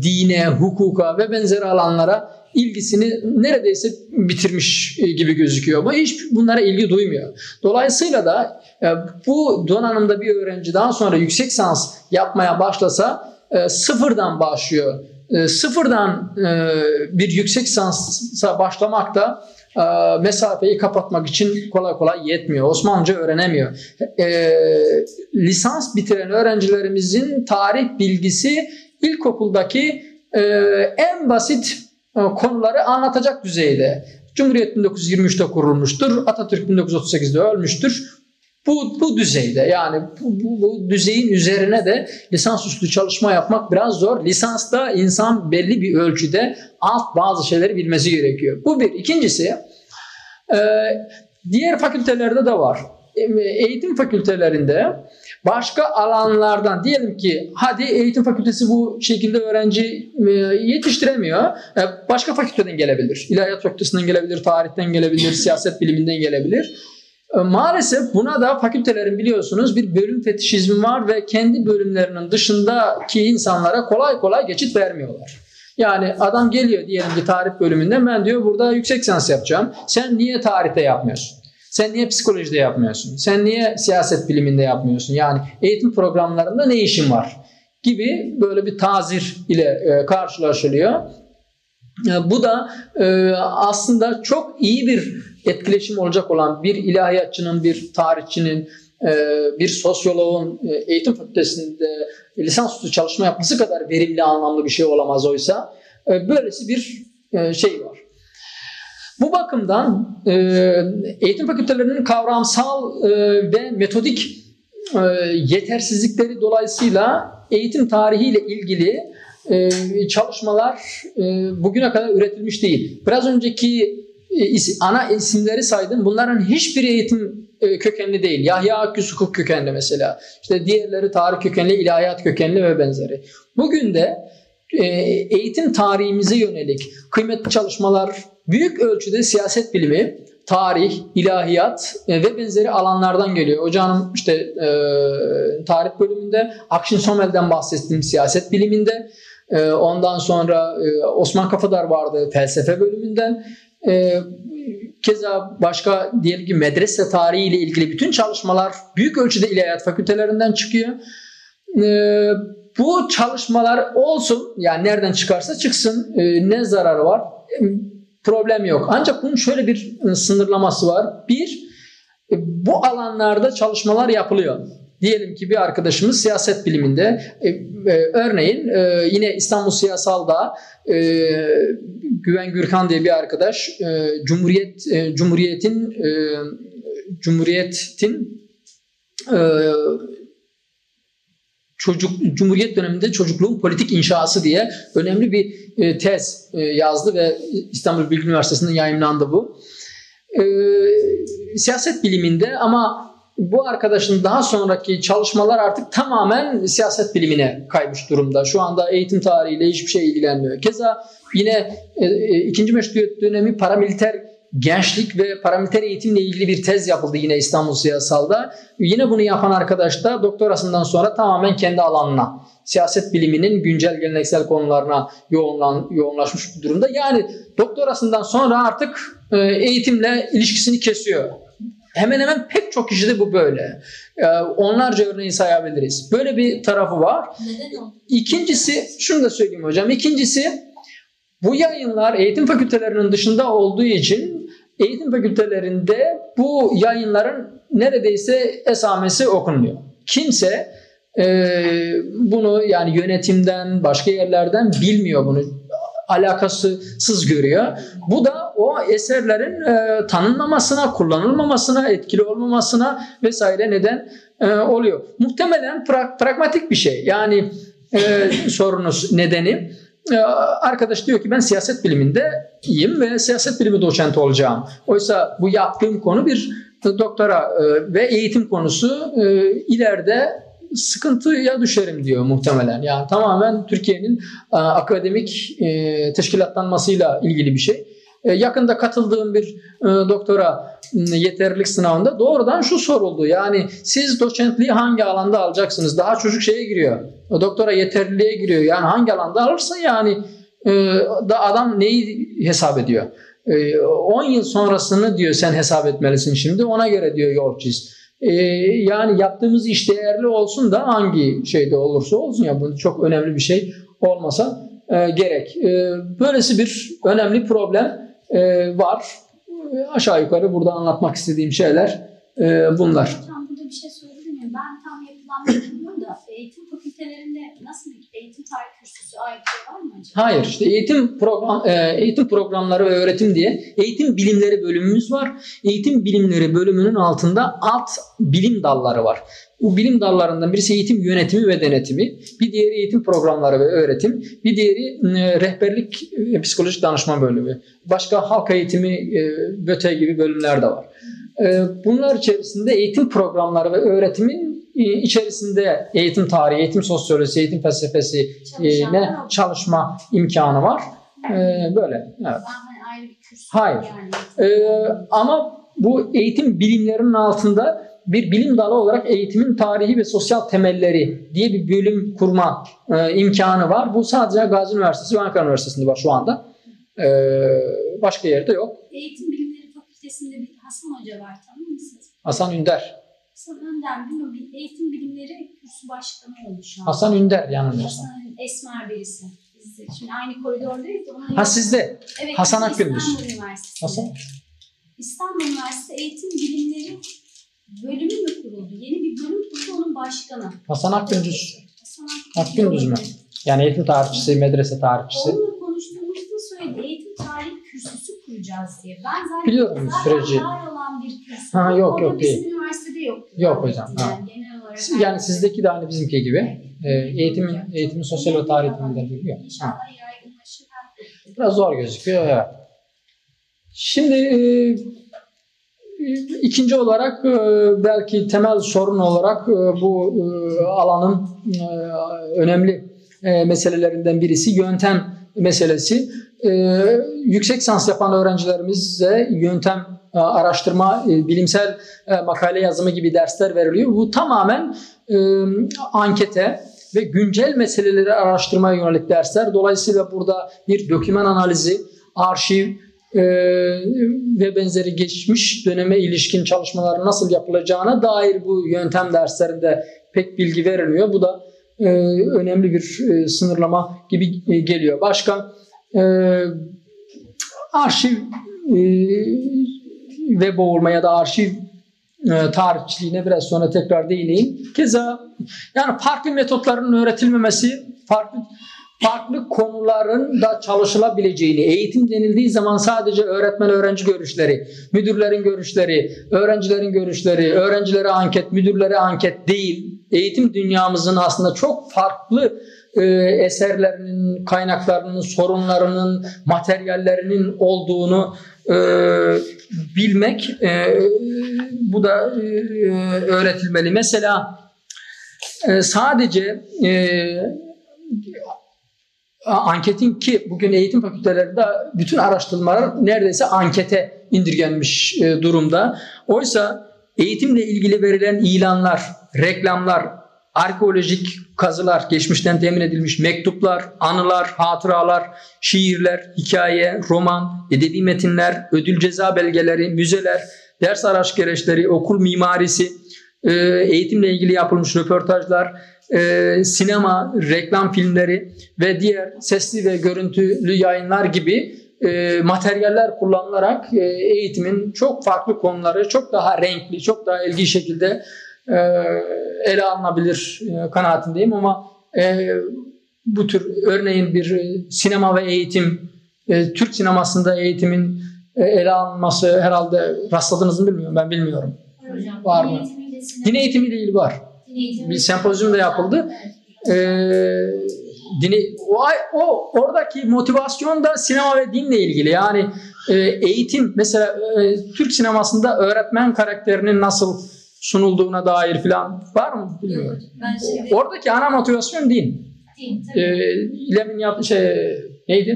dine, hukuka ve benzeri alanlara ilgisini neredeyse bitirmiş gibi gözüküyor. Bu hiç bunlara ilgi duymuyor. Dolayısıyla da bu donanımda bir öğrenci daha sonra yüksek lisans yapmaya başlasa sıfırdan başlıyor. Sıfırdan bir yüksek lisansa başlamak da mesafeyi kapatmak için kolay kolay yetmiyor. Osmanlıca öğrenemiyor. lisans bitiren öğrencilerimizin tarih bilgisi ilkokuldaki en basit e, konuları anlatacak düzeyde. Cumhuriyet 1923'te kurulmuştur. Atatürk 1938'de ölmüştür. Bu, bu düzeyde yani bu, bu, bu düzeyin üzerine de lisansüstü çalışma yapmak biraz zor. Lisansta insan belli bir ölçüde alt bazı şeyleri bilmesi gerekiyor. Bu bir. İkincisi e, diğer fakültelerde de var. E, eğitim fakültelerinde başka alanlardan diyelim ki hadi eğitim fakültesi bu şekilde öğrenci e, yetiştiremiyor. E, başka fakülteden gelebilir. İlahiyat fakültesinden gelebilir, tarihten gelebilir, siyaset biliminden gelebilir. Maalesef buna da fakültelerin biliyorsunuz bir bölüm fetişizmi var ve kendi bölümlerinin dışındaki insanlara kolay kolay geçit vermiyorlar. Yani adam geliyor diyelim ki tarih bölümünde ben diyor burada yüksek lisans yapacağım. Sen niye tarihte yapmıyorsun? Sen niye psikolojide yapmıyorsun? Sen niye siyaset biliminde yapmıyorsun? Yani eğitim programlarında ne işin var? Gibi böyle bir tazir ile e, karşılaşılıyor. E, bu da e, aslında çok iyi bir etkileşim olacak olan bir ilahiyatçının, bir tarihçinin, bir sosyoloğun eğitim fakültesinde lisansüstü çalışma yapması kadar verimli, anlamlı bir şey olamaz oysa. Böylesi bir şey var. Bu bakımdan e, eğitim fakültelerinin kavramsal e, ve metodik e, yetersizlikleri dolayısıyla eğitim tarihiyle ilgili e, çalışmalar e, bugüne kadar üretilmiş değil. Biraz önceki e, ana isimleri saydım. Bunların hiçbir eğitim e, kökenli değil. Yahya Akgüs hukuk kökenli mesela. İşte diğerleri tarih kökenli, ilahiyat kökenli ve benzeri. Bugün de e, eğitim tarihimize yönelik kıymetli çalışmalar büyük ölçüde siyaset bilimi, tarih, ilahiyat ve benzeri alanlardan geliyor. Hocam işte tarih bölümünde Akşin Somel'den bahsettiğim siyaset biliminde. Ondan sonra Osman Kafadar vardı felsefe bölümünden. E, keza başka diyelim ki medrese tarihi ile ilgili bütün çalışmalar büyük ölçüde ilahiyat fakültelerinden çıkıyor. E, bu çalışmalar olsun yani nereden çıkarsa çıksın e, ne zararı var? Problem yok. Ancak bunun şöyle bir sınırlaması var. Bir, e, bu alanlarda çalışmalar yapılıyor. Diyelim ki bir arkadaşımız siyaset biliminde e, e, örneğin e, yine İstanbul Siyasal'da e, Güven Gürkan diye bir arkadaş e, Cumhuriyet e, Cumhuriyet'in e, Cumhuriyet'in e, çocuk Cumhuriyet döneminde çocukluğun politik inşası diye önemli bir e, tez e, yazdı ve İstanbul Bilgi Üniversitesi'nde yayınlandı bu. E, siyaset biliminde ama bu arkadaşın daha sonraki çalışmalar artık tamamen siyaset bilimine kaymış durumda. Şu anda eğitim tarihiyle hiçbir şey ilgilenmiyor. Keza yine e, e, ikinci meşruiyet dönemi paramiliter gençlik ve paramiliter eğitimle ilgili bir tez yapıldı yine İstanbul Siyasal'da. Yine bunu yapan arkadaş da doktorasından sonra tamamen kendi alanına, siyaset biliminin güncel geleneksel konularına yoğunlan, yoğunlaşmış bir durumda. Yani doktorasından sonra artık e, eğitimle ilişkisini kesiyor. Hemen hemen pek çok kişide bu böyle. E, onlarca örneği sayabiliriz. Böyle bir tarafı var. Neden o? İkincisi, şunu da söyleyeyim hocam. İkincisi bu yayınlar eğitim fakültelerinin dışında olduğu için eğitim fakültelerinde bu yayınların neredeyse esamesi okunmuyor. Kimse e, bunu yani yönetimden, başka yerlerden bilmiyor bunu. Alakasız görüyor. Bu da o eserlerin e, tanınmamasına, kullanılmamasına, etkili olmamasına vesaire neden e, oluyor. Muhtemelen pra- pragmatik bir şey. Yani e, *laughs* sorunuz nedeni e, arkadaş diyor ki ben siyaset biliminde iyiyim ve siyaset bilimi doçenti olacağım. Oysa bu yaptığım konu bir doktora e, ve eğitim konusu e, ileride sıkıntıya düşerim diyor muhtemelen. Yani tamamen Türkiye'nin e, akademik e, teşkilatlanmasıyla ilgili bir şey. E, yakında katıldığım bir doktora yeterlilik sınavında doğrudan şu soruldu. Yani siz doçentliği hangi alanda alacaksınız? Daha çocuk şeye giriyor. Doktora yeterliliğe giriyor. Yani hangi alanda alırsın yani da adam neyi hesap ediyor? E, 10 yıl sonrasını diyor sen hesap etmelisin şimdi. Ona göre diyor yol çiz. E, yani yaptığımız iş değerli olsun da hangi şeyde olursa olsun ya bu çok önemli bir şey olmasa e, gerek. E, böylesi bir önemli problem e, var. E, aşağı yukarı burada anlatmak istediğim şeyler e, bunlar. Hocam burada bir şey söyledim ya ben tam yapılanmayı bilmiyorum da eğitim fakültelerinde nasıl bir eğitim tarih kürsüsü ayrıca var mı acaba? Hayır işte eğitim program e, eğitim programları ve öğretim diye eğitim bilimleri bölümümüz var. Eğitim bilimleri bölümünün altında alt bilim dalları var. Bu bilim dallarından birisi eğitim yönetimi ve denetimi, bir diğeri eğitim programları ve öğretim, bir diğeri rehberlik psikolojik danışma bölümü. Başka halk eğitimi, e, BÖTE gibi bölümler de var. E, bunlar içerisinde eğitim programları ve öğretimin içerisinde eğitim tarihi, eğitim sosyolojisi, eğitim felsefesi, e, ne çalışma imkanı var. E, böyle. Evet. Hani Hayır. E, ama bu eğitim bilimlerinin altında bir bilim dalı olarak eğitimin tarihi ve sosyal temelleri diye bir bölüm kurma e, imkanı var. Bu sadece Gazi Üniversitesi ve Ankara Üniversitesi'nde var şu anda. E, başka yerde yok. Eğitim Bilimleri Fakültesi'nde bir Hasan Hoca var tanır mısınız? Hasan Ünder. Hasan Önder bilmiyorum bir eğitim bilimleri kürsü başkanı an. Hasan Ünder yanılmıyorsam. Hasan Esmer birisi. Biz de şimdi aynı koridordayız da onun Ha sizde. Evet, Hasan İstanbul Akgündüz. Üniversitesi'nde. Hasan. İstanbul Üniversitesi Eğitim Bilimleri bölümü mü kuruldu? Yeni bir bölüm kuruldu onun başkanı. Hasan Akgündüz. Hasan Akgündüz mü? Yani eğitim tarihçisi, medrese tarihçisi. Onunla konuştuğumuzda söyledi. Kuracağız diye. Ben zaten Biliyorum zaten süreci. var olan bir kürsü. Ha, yok, Orada yok, bizim değil. üniversitede yok. Yok hocam, ha. Yani genel olarak. Yani sizdeki de aynı bizimki gibi. E, eğitimin, eğitimin sosyal ve tarih eğitiminden biliyor. Ha. İnşallah yaygınlaşır. Biraz zor gözüküyor. Evet. Şimdi e, ikinci olarak e, belki temel sorun olarak e, bu e, alanın önemli meselelerinden birisi yöntem meselesi. E, yüksek lisans yapan öğrencilerimize yöntem e, araştırma, e, bilimsel e, makale yazımı gibi dersler veriliyor. Bu tamamen e, ankete ve güncel meseleleri araştırmaya yönelik dersler. Dolayısıyla burada bir doküman analizi, arşiv e, ve benzeri geçmiş döneme ilişkin çalışmaların nasıl yapılacağına dair bu yöntem derslerinde pek bilgi veriliyor. Bu da e, önemli bir e, sınırlama gibi e, geliyor. Başka arşiv e, ve boğulma ya da arşiv e, tarihçiliğine biraz sonra tekrar değineyim. Keza yani farklı metotların öğretilmemesi, farklı farklı konuların da çalışılabileceğini, eğitim denildiği zaman sadece öğretmen öğrenci görüşleri, müdürlerin görüşleri, öğrencilerin görüşleri, öğrencilere anket, müdürlere anket değil. Eğitim dünyamızın aslında çok farklı e, eserlerinin, kaynaklarının, sorunlarının, materyallerinin olduğunu e, bilmek e, bu da e, öğretilmeli. Mesela e, sadece e, anketin ki bugün eğitim fakültelerinde bütün araştırmalar neredeyse ankete indirgenmiş e, durumda. Oysa eğitimle ilgili verilen ilanlar, reklamlar, arkeolojik kazılar, geçmişten temin edilmiş mektuplar, anılar, hatıralar, şiirler, hikaye, roman, edebi metinler, ödül ceza belgeleri, müzeler, ders araç gereçleri, okul mimarisi, e, eğitimle ilgili yapılmış röportajlar, e, sinema, reklam filmleri ve diğer sesli ve görüntülü yayınlar gibi e, materyaller kullanılarak eğitimin çok farklı konuları çok daha renkli, çok daha ilginç şekilde ele alınabilir kanaatindeyim ama bu tür örneğin bir sinema ve eğitim, Türk sinemasında eğitimin ele alınması herhalde rastladınız mı bilmiyorum ben bilmiyorum. Hocam, Var mı? din eğitimiyle ilgili var. eğitimi- bir sempozyum da yapıldı. Ee, dini o, o oradaki motivasyon da sinema ve dinle ilgili. Yani e, eğitim mesela e, Türk sinemasında öğretmen karakterinin nasıl sunulduğuna dair falan var mı bilmiyorum. Ben şimdi Oradaki ana motivasyon din. din tabii. Ee, İlem'in yaptığı şey neydi?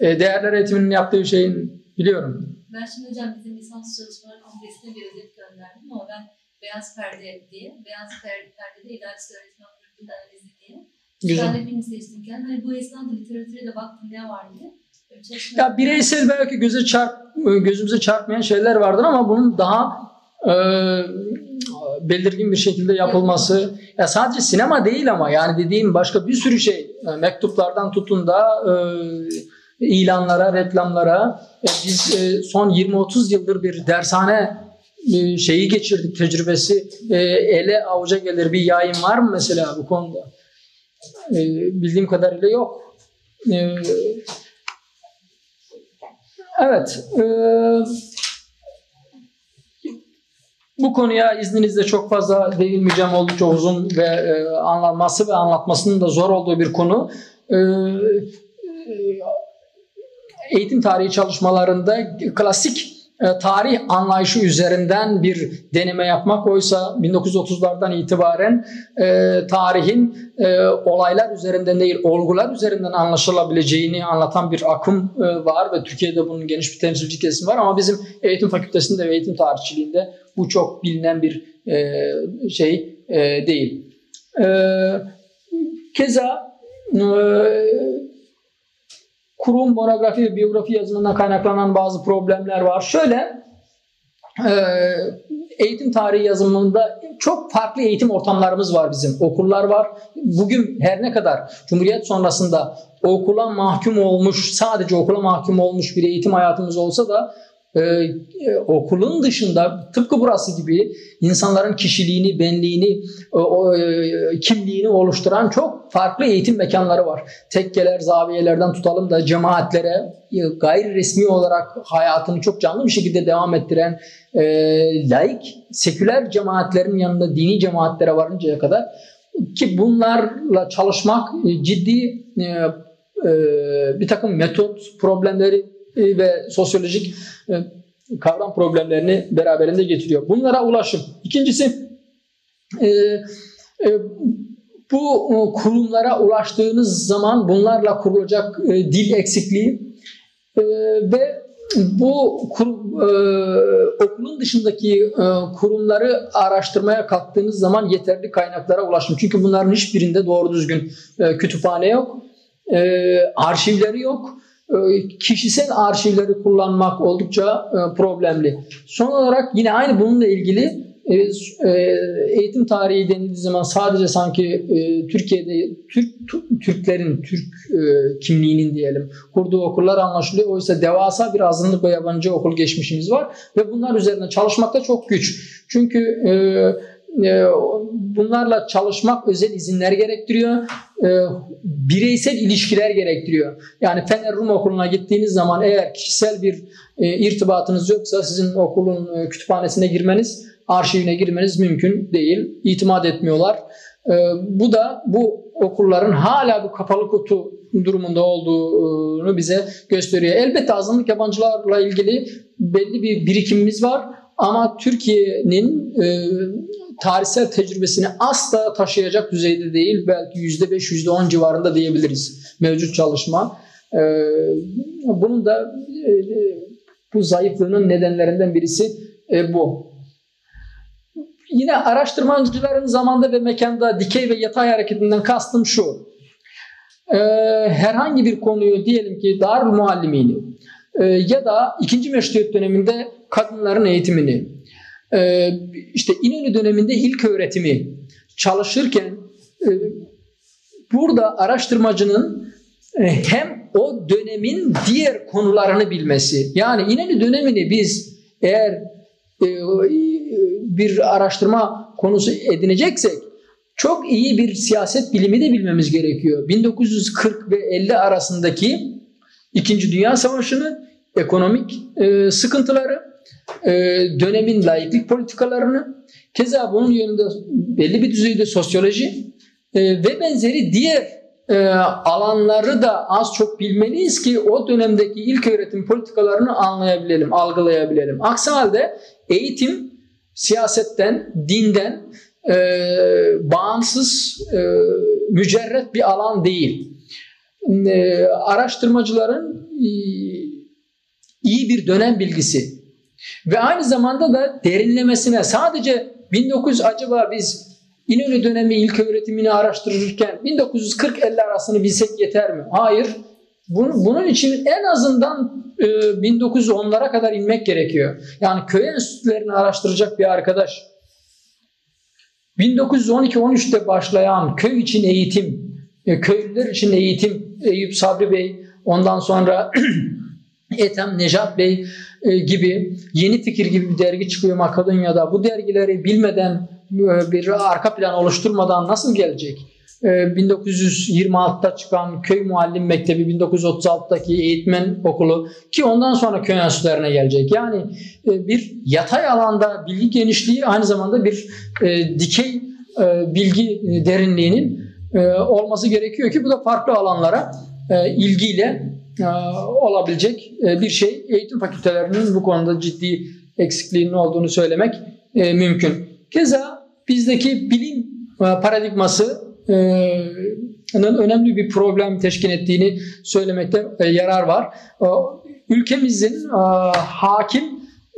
Ee, değerler eğitiminin yaptığı şeyin biliyorum. Ben şimdi hocam bizim lisans çalışmaları kongresine bir özet gönderdim ama ben Beyaz Perde diye, Beyaz Perde, Perde'de İdaresi Öğretmen Grubu'nda analizi diye. Güzel. Ben de film seçtim kendim. Hani bu esnada literatüre de baktım ne var diye. Ya bireysel belki göze çarp gözümüze çarpmayan şeyler vardır ama bunun daha e, belirgin bir şekilde yapılması ya sadece sinema değil ama yani dediğim başka bir sürü şey E, mektuplardan tutun da e, ilanlara, reklamlara E, biz e, son 20-30 yıldır bir dershane e, şeyi geçirdik tecrübesi E, ele avuca gelir bir yayın var mı mesela bu konuda? E, bildiğim kadarıyla yok. E, Evet. e, bu konuya izninizle çok fazla değinmeyeceğim. Oldukça uzun ve e, anlanması ve anlatmasının da zor olduğu bir konu. E, e, eğitim tarihi çalışmalarında klasik tarih anlayışı üzerinden bir deneme yapmak oysa 1930'lardan itibaren e, tarihin e, olaylar üzerinden değil olgular üzerinden anlaşılabileceğini anlatan bir akım e, var ve Türkiye'de bunun geniş bir temsilci kesimi var ama bizim eğitim fakültesinde ve eğitim tarihçiliğinde bu çok bilinen bir e, şey e, değil. E, keza e, kurum, monografi ve biyografi yazımından kaynaklanan bazı problemler var. Şöyle e, eğitim tarihi yazımında çok farklı eğitim ortamlarımız var bizim. Okullar var. Bugün her ne kadar Cumhuriyet sonrasında okula mahkum olmuş, sadece okula mahkum olmuş bir eğitim hayatımız olsa da e, e, okulun dışında tıpkı burası gibi insanların kişiliğini, benliğini, o, o, e, kimliğini oluşturan çok farklı eğitim mekanları var. Tekkeler, zaviyelerden tutalım da cemaatlere e, gayri resmi olarak hayatını çok canlı bir şekilde devam ettiren e, laik, seküler cemaatlerin yanında dini cemaatlere varıncaya kadar ki bunlarla çalışmak e, ciddi e, e, bir takım metot problemleri e, ve sosyolojik e, kavram problemlerini beraberinde getiriyor. Bunlara ulaşım. İkincisi e, e, bu e, kurumlara ulaştığınız zaman bunlarla kurulacak e, dil eksikliği e, ve bu kur, e, okulun dışındaki e, kurumları araştırmaya kalktığınız zaman yeterli kaynaklara ulaşım. Çünkü bunların hiçbirinde doğru düzgün e, kütüphane yok, e, arşivleri yok e, kişisel arşivleri kullanmak oldukça e, problemli. Son olarak yine aynı bununla ilgili e, eğitim tarihi denildiği zaman sadece sanki Türkiye'de Türk Türklerin Türk kimliğinin diyelim kurduğu okullar anlaşılıyor. Oysa devasa bir azınlık ve yabancı okul geçmişimiz var ve bunlar üzerine çalışmakta çok güç. Çünkü e, bunlarla çalışmak özel izinler gerektiriyor. E, bireysel ilişkiler gerektiriyor. Yani Fener Rum Okulu'na gittiğiniz zaman eğer kişisel bir e, irtibatınız yoksa sizin okulun e, kütüphanesine girmeniz, arşivine girmeniz mümkün değil. İtimat etmiyorlar. E, bu da bu okulların hala bu kapalı kutu durumunda olduğunu bize gösteriyor. Elbette azınlık yabancılarla ilgili belli bir birikimimiz var ama Türkiye'nin e, tarihsel tecrübesini asla taşıyacak düzeyde değil. Belki %5, %10 civarında diyebiliriz mevcut çalışma. E, bunun da e, bu zayıflığının nedenlerinden birisi e, bu. Yine araştırmacıların zamanda ve mekanda dikey ve yatay hareketinden kastım şu. Ee, herhangi bir konuyu diyelim ki Darül Muallimini e, ya da ikinci meşrutiyet döneminde kadınların eğitimini, e, işte İnönü döneminde ilk öğretimi çalışırken e, burada araştırmacının e, hem o dönemin diğer konularını bilmesi. Yani İnönü dönemini biz eğer bir araştırma konusu edineceksek çok iyi bir siyaset bilimi de bilmemiz gerekiyor. 1940 ve 50 arasındaki İkinci Dünya Savaşı'nı, ekonomik sıkıntıları, e, dönemin laiklik politikalarını, keza bunun yanında belli bir düzeyde sosyoloji e, ve benzeri diğer e, alanları da az çok bilmeliyiz ki o dönemdeki ilk öğretim politikalarını anlayabilelim, algılayabilelim. Aksi halde eğitim siyasetten, dinden e, bağımsız, e, mücerret bir alan değil. E, araştırmacıların e, iyi bir dönem bilgisi ve aynı zamanda da derinlemesine sadece 1900 acaba biz İnönü dönemi ilk öğretimini araştırırken 1940-50 arasını bilsek yeter mi? Hayır. Bunun, için en azından e, 1910'lara kadar inmek gerekiyor. Yani köy enstitülerini araştıracak bir arkadaş 1912-13'te başlayan köy için eğitim, e, köylüler için eğitim Eyüp Sabri Bey, ondan sonra *clears throat* Ethem Nejat Bey e, gibi Yeni Fikir gibi bir dergi çıkıyor Makedonya'da. Bu dergileri bilmeden e, bir arka plan oluşturmadan nasıl gelecek? 1926'da çıkan Köy Muallim Mektebi, 1936'daki Eğitmen Okulu ki ondan sonra köy enstitülerine gelecek. Yani bir yatay alanda bilgi genişliği aynı zamanda bir dikey bilgi derinliğinin olması gerekiyor ki bu da farklı alanlara ilgiyle olabilecek bir şey. Eğitim fakültelerinin bu konuda ciddi eksikliğinin olduğunu söylemek mümkün. Keza bizdeki bilim paradigması önemli bir problem teşkil ettiğini söylemekte yarar var. Ülkemizin hakim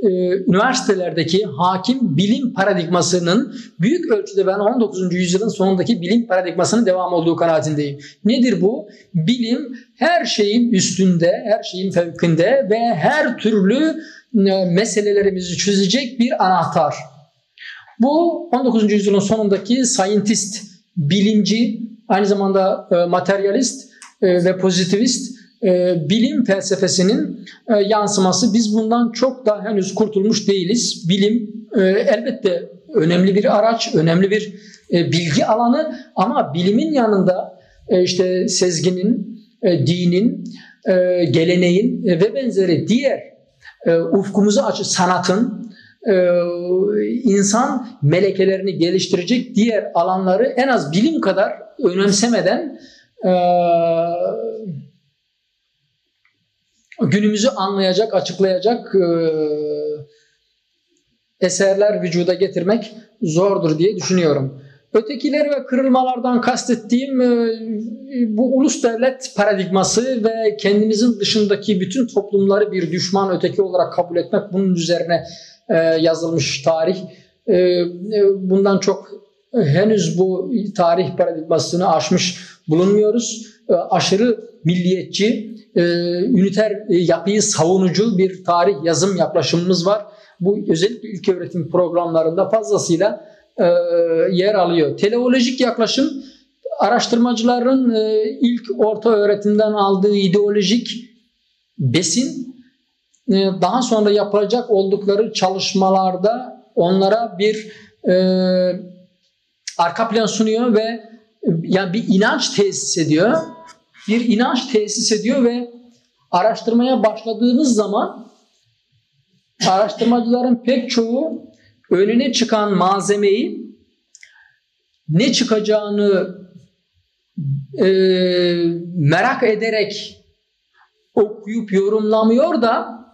üniversitelerdeki hakim bilim paradigmasının büyük ölçüde ben 19. yüzyılın sonundaki bilim paradigmasının devam olduğu kanaatindeyim. Nedir bu? Bilim her şeyin üstünde, her şeyin fevkinde ve her türlü meselelerimizi çözecek bir anahtar. Bu 19. yüzyılın sonundaki scientist bilimci, aynı zamanda e, materyalist e, ve pozitivist e, bilim felsefesinin e, yansıması. Biz bundan çok da henüz kurtulmuş değiliz. Bilim e, elbette önemli bir araç, önemli bir bilgi alanı ama bilimin yanında işte sezginin, dinin, geleneğin ve benzeri diğer e, ufkumuzu açı sanatın, insan melekelerini geliştirecek diğer alanları en az bilim kadar önemsemeden e, günümüzü anlayacak, açıklayacak e, eserler vücuda getirmek zordur diye düşünüyorum. Ötekileri ve kırılmalardan kastettiğim bu ulus devlet paradigması ve kendimizin dışındaki bütün toplumları bir düşman öteki olarak kabul etmek bunun üzerine e, yazılmış tarih. E, e, bundan çok henüz bu tarih paradigmasını aşmış bulunmuyoruz. Aşırı milliyetçi, üniter yapıyı savunucu bir tarih yazım yaklaşımımız var. Bu özellikle ülke öğretim programlarında fazlasıyla yer alıyor. Teleolojik yaklaşım araştırmacıların ilk orta öğretimden aldığı ideolojik besin ee, daha sonra yapılacak oldukları çalışmalarda onlara bir e, arka plan sunuyor ve e, yani bir inanç tesis ediyor. Bir inanç tesis ediyor ve araştırmaya başladığınız zaman araştırmacıların pek çoğu önüne çıkan malzemeyi ne çıkacağını e, merak ederek okuyup yorumlamıyor da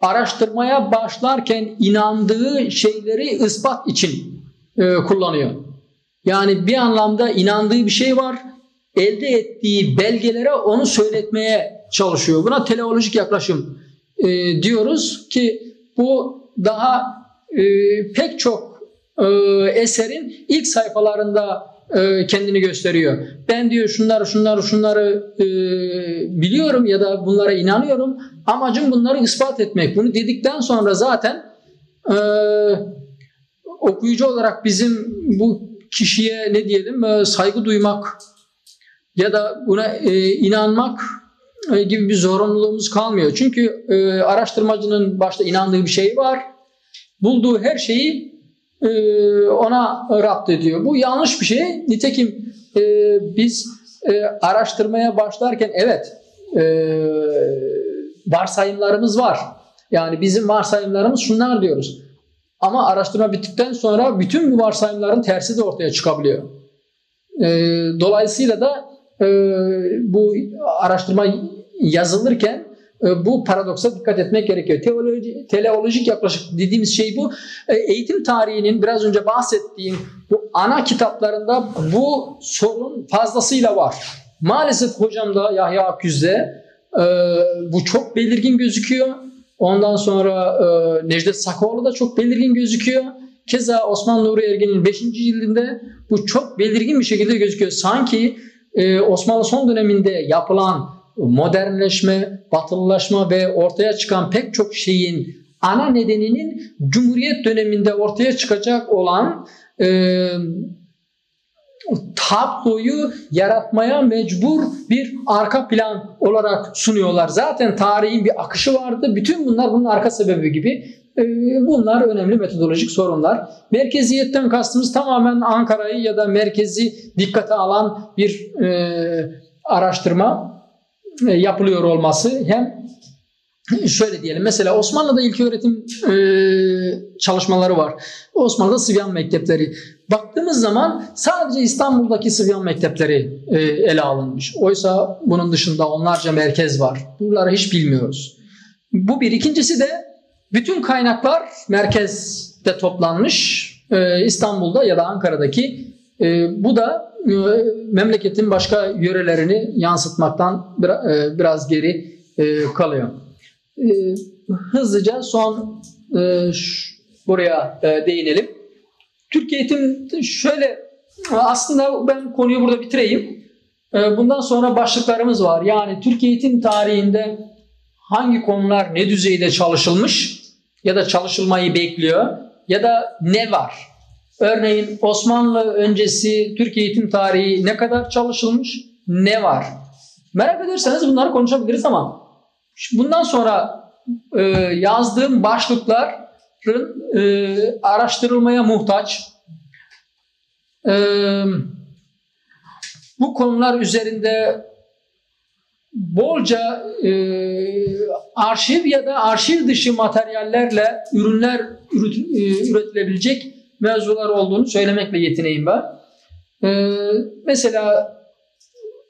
araştırmaya başlarken inandığı şeyleri ispat için e, kullanıyor. Yani bir anlamda inandığı bir şey var, elde ettiği belgelere onu söyletmeye çalışıyor. Buna teleolojik yaklaşım e, diyoruz ki bu daha e, pek çok e, eserin ilk sayfalarında e, kendini gösteriyor. Ben diyor şunları şunları şunları e, biliyorum ya da bunlara inanıyorum. Amacım bunları ispat etmek. Bunu dedikten sonra zaten e, okuyucu olarak bizim bu kişiye ne diyelim e, saygı duymak ya da buna e, inanmak e, gibi bir zorunluluğumuz kalmıyor. Çünkü e, araştırmacının başta inandığı bir şey var. Bulduğu her şeyi e, ona rapt ediyor. Bu yanlış bir şey. Nitekim e, biz e, araştırmaya başlarken evet e, varsayımlarımız var. Yani bizim varsayımlarımız şunlar diyoruz. Ama araştırma bittikten sonra bütün bu varsayımların tersi de ortaya çıkabiliyor. E, dolayısıyla da e, bu araştırma yazılırken e, bu paradoksa dikkat etmek gerekiyor. Teoloji, teleolojik yaklaşık dediğimiz şey bu. E, eğitim tarihinin biraz önce bahsettiğim bu ana kitaplarında bu sorun fazlasıyla var. Maalesef hocam da Yahya Aküz'de e, bu çok belirgin gözüküyor. Ondan sonra Necdet Sakoğlu da çok belirgin gözüküyor. Keza Osman Nuri Ergin'in 5. cildinde bu çok belirgin bir şekilde gözüküyor. Sanki Osmanlı son döneminde yapılan modernleşme, batılılaşma ve ortaya çıkan pek çok şeyin ana nedeninin Cumhuriyet döneminde ortaya çıkacak olan e, tabloyu yaratmaya mecbur bir arka plan olarak sunuyorlar. Zaten tarihin bir akışı vardı. Bütün bunlar bunun arka sebebi gibi. E, bunlar önemli metodolojik sorunlar. Merkeziyetten kastımız tamamen Ankara'yı ya da merkezi dikkate alan bir e, araştırma e, yapılıyor olması hem şöyle diyelim mesela Osmanlı'da ilk öğretim e, çalışmaları var. Osmanlı'da Sıvyan mektepleri. Baktığımız zaman sadece İstanbul'daki Sıvyan mektepleri e, ele alınmış. Oysa bunun dışında onlarca merkez var. Bunları hiç bilmiyoruz. Bu bir. İkincisi de bütün kaynaklar merkezde toplanmış. E, İstanbul'da ya da Ankara'daki. E, bu da e, memleketin başka yörelerini yansıtmaktan biraz geri kalıyor. Hızlıca son buraya değinelim. Türkiye eğitim şöyle aslında ben konuyu burada bitireyim. Bundan sonra başlıklarımız var. Yani Türkiye eğitim tarihinde hangi konular ne düzeyde çalışılmış ya da çalışılmayı bekliyor ya da ne var? Örneğin Osmanlı öncesi Türkiye eğitim tarihi ne kadar çalışılmış, ne var? Merak ederseniz bunları konuşabiliriz ama bundan sonra e, yazdığım başlıkların e, araştırılmaya muhtaç. E, bu konular üzerinde bolca e, arşiv ya da arşiv dışı materyallerle ürünler üret, e, üretilebilecek mevzular olduğunu söylemekle yetineyim ben. Ee, mesela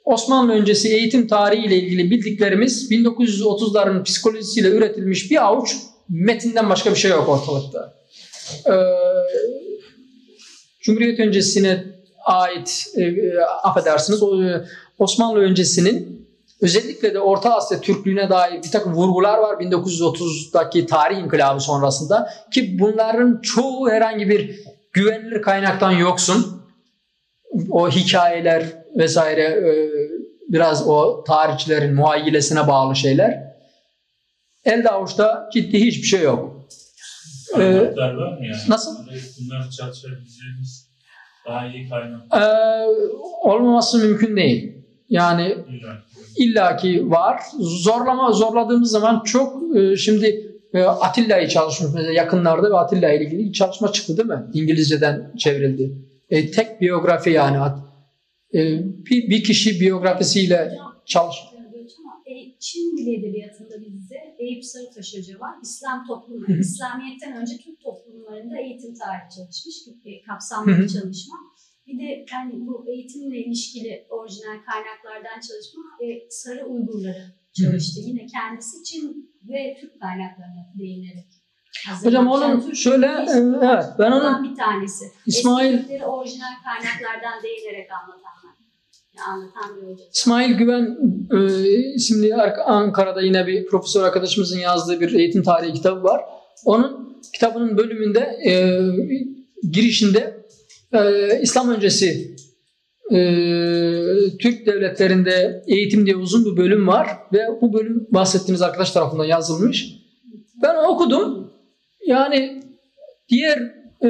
Osmanlı öncesi eğitim tarihi ile ilgili bildiklerimiz 1930'ların psikolojisiyle üretilmiş bir avuç metinden başka bir şey yok ortalıkta. Ee, Cumhuriyet öncesine ait e, e affedersiniz Osmanlı öncesinin özellikle de Orta Asya Türklüğüne dair bir takım vurgular var 1930'daki tarih inkılabı sonrasında ki bunların çoğu herhangi bir güvenilir kaynaktan yoksun. O hikayeler vesaire e, biraz o tarihçilerin muayyilesine bağlı şeyler. Elde avuçta ciddi hiçbir şey yok. Yani? Nasıl? Bunlar çalışabileceğimiz daha iyi kaynak. Ee, olmaması mümkün değil. Yani illaki var. Zorlama zorladığımız zaman çok e, şimdi e, Atilla'yı çalışmış mesela yakınlarda ve Atilla ile ilgili bir çalışma çıktı değil mi? İngilizceden çevrildi. E, tek biyografi yani. E, bir, bir kişi biyografisiyle çalış. E, Çin Dili Edebiyatı'nda bizde Eyüp Sarıtaş Hoca var. İslam toplumları. İslamiyet'ten önce Türk toplumlarında eğitim tarihi çalışmış. Kapsamlı bir çalışma. Bir de yani bu eğitimle ilişkili orijinal kaynaklardan çalışma e, Sarı Uygurları çalıştı. Yine kendisi Çin ve Türk kaynaklarına değinerek. Hocam onun Türk şöyle, e, evet, ben onun- bir tanesi. İsmail- Eskilikleri orijinal kaynaklardan değinerek anlatanlar. Yani. İsmail Güven e, isimli Ar- Ankara'da yine bir profesör arkadaşımızın yazdığı bir eğitim tarihi kitabı var. Onun kitabının bölümünde e, girişinde e, İslam öncesi e, Türk devletlerinde eğitim diye uzun bir bölüm var ve bu bölüm bahsettiğiniz arkadaş tarafından yazılmış. Ben okudum. Yani diğer e,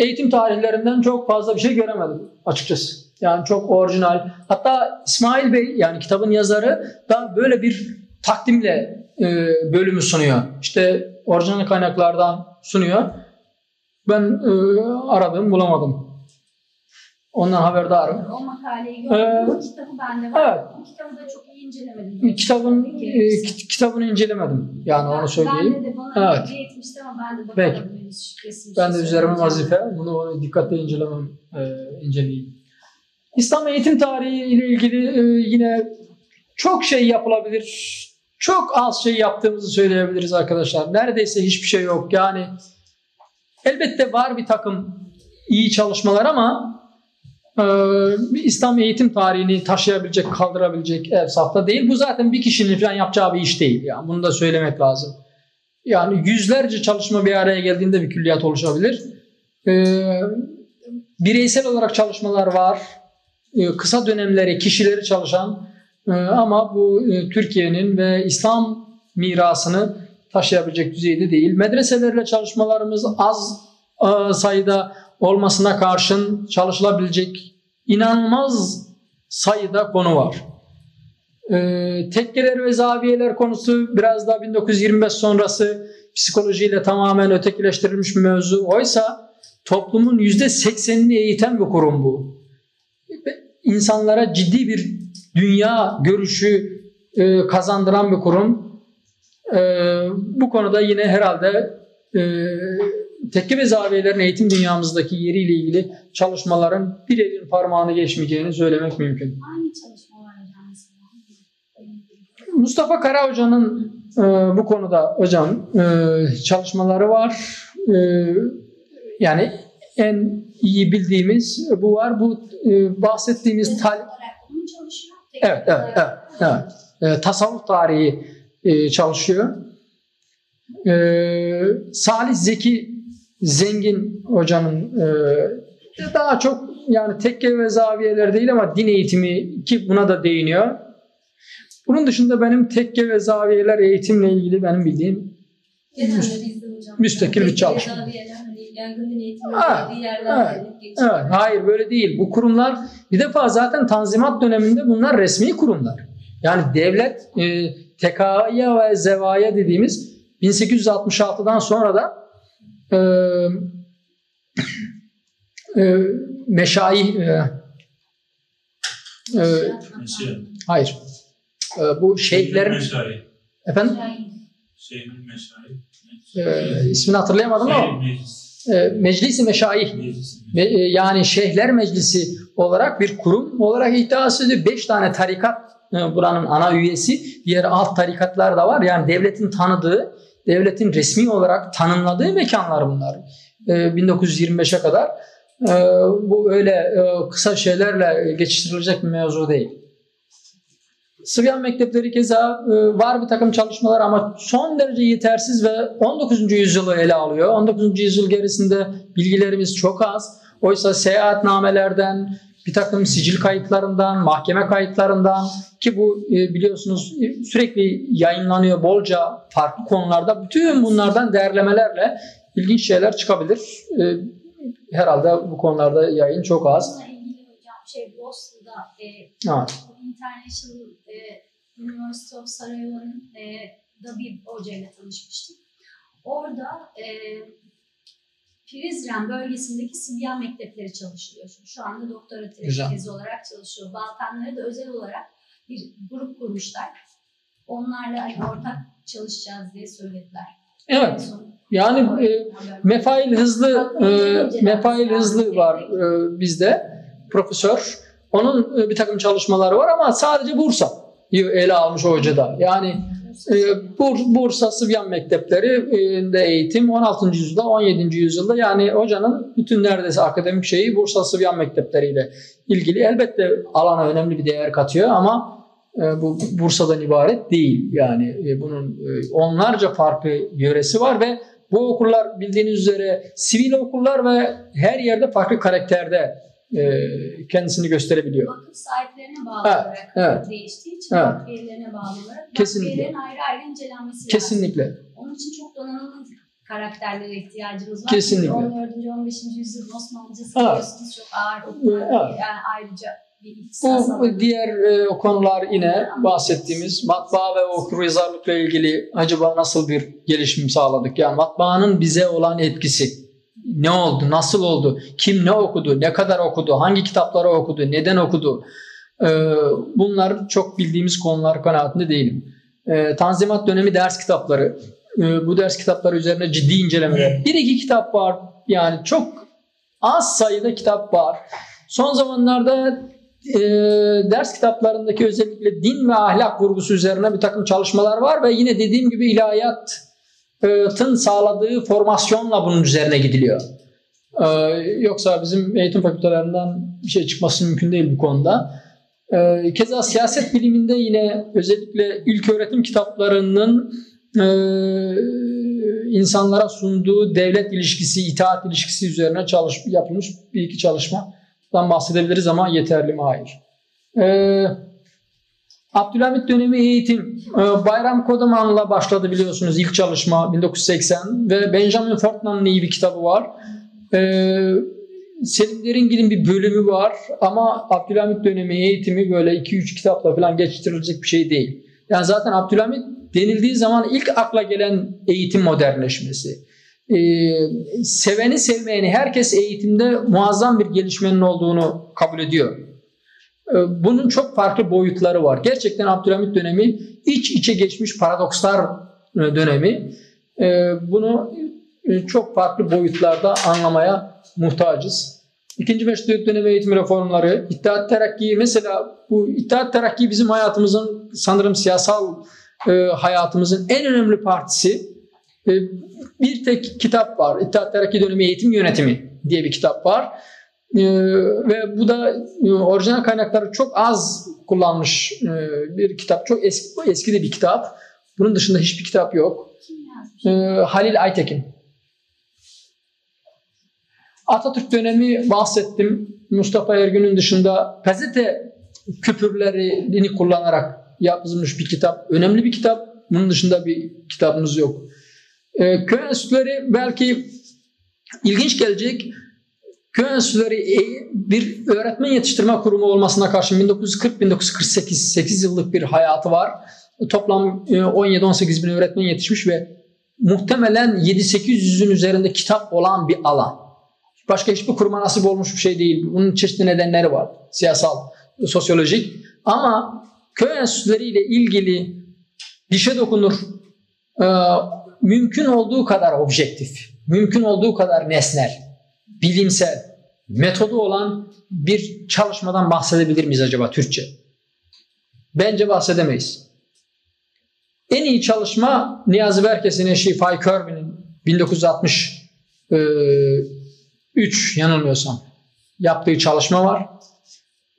eğitim tarihlerinden çok fazla bir şey göremedim açıkçası. Yani çok orijinal. Hatta İsmail Bey yani kitabın yazarı da böyle bir takdimle e, bölümü sunuyor. İşte orijinal kaynaklardan sunuyor. Ben e, aradım bulamadım. Ondan haberdarım. O makaleyi Ee, gördüm. Bu kitabı bende var. evet. Kitabı da çok iyi incelemedim. Kitabın e, kit- kitabını incelemedim. Yani onu söyleyeyim. Ben de, de bana Evet. hediye etmişti ama ben de Peki. bakamadım. bir Ben de üzerime vazife. Bunu dikkatle incelemem, e, inceleyeyim. İslam eğitim tarihi ile ilgili e, yine çok şey yapılabilir. Çok az şey yaptığımızı söyleyebiliriz arkadaşlar. Neredeyse hiçbir şey yok. Yani elbette var bir takım iyi çalışmalar ama e, İslam eğitim tarihini taşıyabilecek, kaldırabilecek safta değil. Bu zaten bir kişinin falan yapacağı bir iş değil. Yani bunu da söylemek lazım. Yani yüzlerce çalışma bir araya geldiğinde bir külliyat oluşabilir. Ee, bireysel olarak çalışmalar var. Ee, kısa dönemleri, kişileri çalışan e, ama bu e, Türkiye'nin ve İslam mirasını taşıyabilecek düzeyde değil. Medreselerle çalışmalarımız az e, sayıda olmasına karşın çalışılabilecek inanılmaz sayıda konu var. Ee, tekkeler ve zaviyeler konusu biraz daha 1925 sonrası psikolojiyle tamamen ötekileştirilmiş bir mevzu. Oysa toplumun %80'ini eğiten bir kurum bu. İnsanlara ciddi bir dünya görüşü e, kazandıran bir kurum. E, bu konuda yine herhalde e, tekke ve zaviyelerin eğitim dünyamızdaki yeriyle ilgili çalışmaların bir elin parmağını geçmeyeceğini söylemek mümkün. Mustafa Kara Hoca'nın e, bu konuda hocam e, çalışmaları var. E, yani en iyi bildiğimiz bu var. Bu e, bahsettiğimiz tal Evet, evet, evet, evet. E, tasavvuf tarihi e, çalışıyor. E, Salih Zeki Zengin hocanın e, daha çok yani tekke ve zaviyeler değil ama din eğitimi ki buna da değiniyor. Bunun dışında benim tekke ve zaviyeler eğitimle ilgili benim bildiğim hocam. müstakil bir çalışma. Hani Evet. Evet, hayır böyle değil. Bu kurumlar bir defa zaten Tanzimat döneminde bunlar resmi kurumlar. Yani devlet e, tekaya ve zevaya dediğimiz 1866'dan sonra da e, e, meşayih e, e, hayır E, bu şeyhlerin efendim Şeyhül Meşayih. e, ismini hatırlayamadım ama Meclis. e, Meclisi Meclis. Ve, e, yani Şeyhler Meclisi olarak bir kurum olarak iddiası ediyor. Beş tane tarikat e, buranın ana üyesi. Diğer alt tarikatlar da var. Yani devletin tanıdığı, devletin resmi olarak tanımladığı mekanlar bunlar. E, 1925'e kadar. E, bu öyle e, kısa şeylerle geçiştirilecek bir mevzu değil. Sıvyan mektepleri keza e, var bir takım çalışmalar ama son derece yetersiz ve 19. yüzyılı ele alıyor. 19. yüzyıl gerisinde bilgilerimiz çok az. Oysa seyahatnamelerden, bir takım sicil kayıtlarından, mahkeme kayıtlarından ki bu e, biliyorsunuz e, sürekli yayınlanıyor bolca farklı konularda. Bütün bunlardan değerlemelerle ilginç şeyler çıkabilir. E, Herhalde bu konularda yayın çok az. Şey Boston'da e, Evet. International e, University of Sarajevo'nun e, bir hocayla tanışmıştım. Orada e, Prizren bölgesindeki Sibyan mektepleri çalışılıyor. Şu anda doktora tezi olarak çalışıyor. Balkanlara da özel olarak bir grup kurmuşlar. Onlarla hani ortak çalışacağız diye söylediler. Evet. Yani e, Mefail Hızlı e, Mefail Hızlı var e, bizde profesör. Onun e, bir takım çalışmaları var ama sadece Bursa ele almış o hocada. Yani Bursa Sıbyan Mektepleri eğitim 16. yüzyılda 17. yüzyılda yani hocanın bütün neredeyse akademik şeyi Bursa Sıbyan Mektepleri ile ilgili. Elbette alana önemli bir değer katıyor ama e, bu Bursa'dan ibaret değil. Yani e, bunun e, onlarca farklı yöresi var ve bu okullar bildiğiniz üzere sivil okullar ve her yerde farklı karakterde e, kendisini gösterebiliyor. vakıf sahiplerine bağlı Evet, olarak evet. değiştiği için Evet. vakfiyelerine bağlı olarak Kesinlikle. ayrı ayrı incelenmesi lazım. Kesinlikle. Onun için çok donanımlı karakterlere ihtiyacımız var. Kesinlikle. Çünkü 14. 15. yüzyıl Osmanlıcası biliyorsunuz çok ağır okullar. Evet. Yani ayrıca Bu diğer e, konular yine bahsettiğimiz matbaa ve okuryazarlıkla ilgili acaba nasıl bir gelişim sağladık? Yani matbaanın bize olan etkisi ne oldu, nasıl oldu, kim ne okudu, ne kadar okudu, hangi kitapları okudu, neden okudu? E, bunlar çok bildiğimiz konular kanaatinde değilim. E, Tanzimat dönemi ders kitapları, e, bu ders kitapları üzerine ciddi incelemeler. Bir iki kitap var yani çok az sayıda kitap var. Son zamanlarda e, ders kitaplarındaki özellikle din ve ahlak vurgusu üzerine bir takım çalışmalar var ve yine dediğim gibi ilahiyatın sağladığı formasyonla bunun üzerine gidiliyor. Yoksa bizim eğitim fakültelerinden bir şey çıkması mümkün değil bu konuda. Keza siyaset biliminde yine özellikle ilk öğretim kitaplarının insanlara sunduğu devlet ilişkisi, itaat ilişkisi üzerine çalış, yapılmış bir iki çalışmadan bahsedebiliriz ama yeterli mi? Hayır. Ee, Abdülhamit dönemi eğitim e, Bayram Kodaman'la başladı biliyorsunuz ilk çalışma 1980 ve Benjamin Fortnan'ın iyi bir kitabı var. Ee, Selim Deringil'in bir bölümü var ama Abdülhamit dönemi eğitimi böyle 2-3 kitapla falan geçiştirilecek bir şey değil. Yani zaten Abdülhamit denildiği zaman ilk akla gelen eğitim modernleşmesi. Ee, seveni sevmeyeni herkes eğitimde muazzam bir gelişmenin olduğunu kabul ediyor. Ee, bunun çok farklı boyutları var. Gerçekten Abdülhamit dönemi iç içe geçmiş paradokslar e, dönemi. Ee, bunu e, çok farklı boyutlarda anlamaya muhtacız. İkinci Meşrutiyet dönemi eğitim reformları, İttihat Terakki mesela bu İttihat Terakki bizim hayatımızın sanırım siyasal e, hayatımızın en önemli partisi. E, bir tek kitap var. İttihat Terakki dönemi eğitim yönetimi diye bir kitap var. E, ve bu da e, orijinal kaynakları çok az kullanmış e, bir kitap. Çok eski, eski de bir kitap. Bunun dışında hiçbir kitap yok. Kim yazmış? E, Halil Aytekin. Atatürk dönemi bahsettim. Mustafa Ergün'ün dışında gazete küpürlerini kullanarak yapılmış bir kitap. Önemli bir kitap. Bunun dışında bir kitabımız yok. Ee, köy enstitüleri belki ilginç gelecek. Köy enstitüleri e- bir öğretmen yetiştirme kurumu olmasına karşın 1940-1948 8 yıllık bir hayatı var. Toplam e, 17-18 bin öğretmen yetişmiş ve muhtemelen 7-800'ün üzerinde kitap olan bir alan. Başka hiçbir kuruma nasip olmuş bir şey değil. Bunun çeşitli nedenleri var. Siyasal, sosyolojik. Ama köy enstitüleriyle ilgili dişe dokunur, e, mümkün olduğu kadar objektif, mümkün olduğu kadar nesnel, bilimsel, metodu olan bir çalışmadan bahsedebilir miyiz acaba Türkçe? Bence bahsedemeyiz. En iyi çalışma Niyazi Berkes'in eşi Fay Kirby'nin 1960 e, 3 yanılmıyorsam yaptığı çalışma var.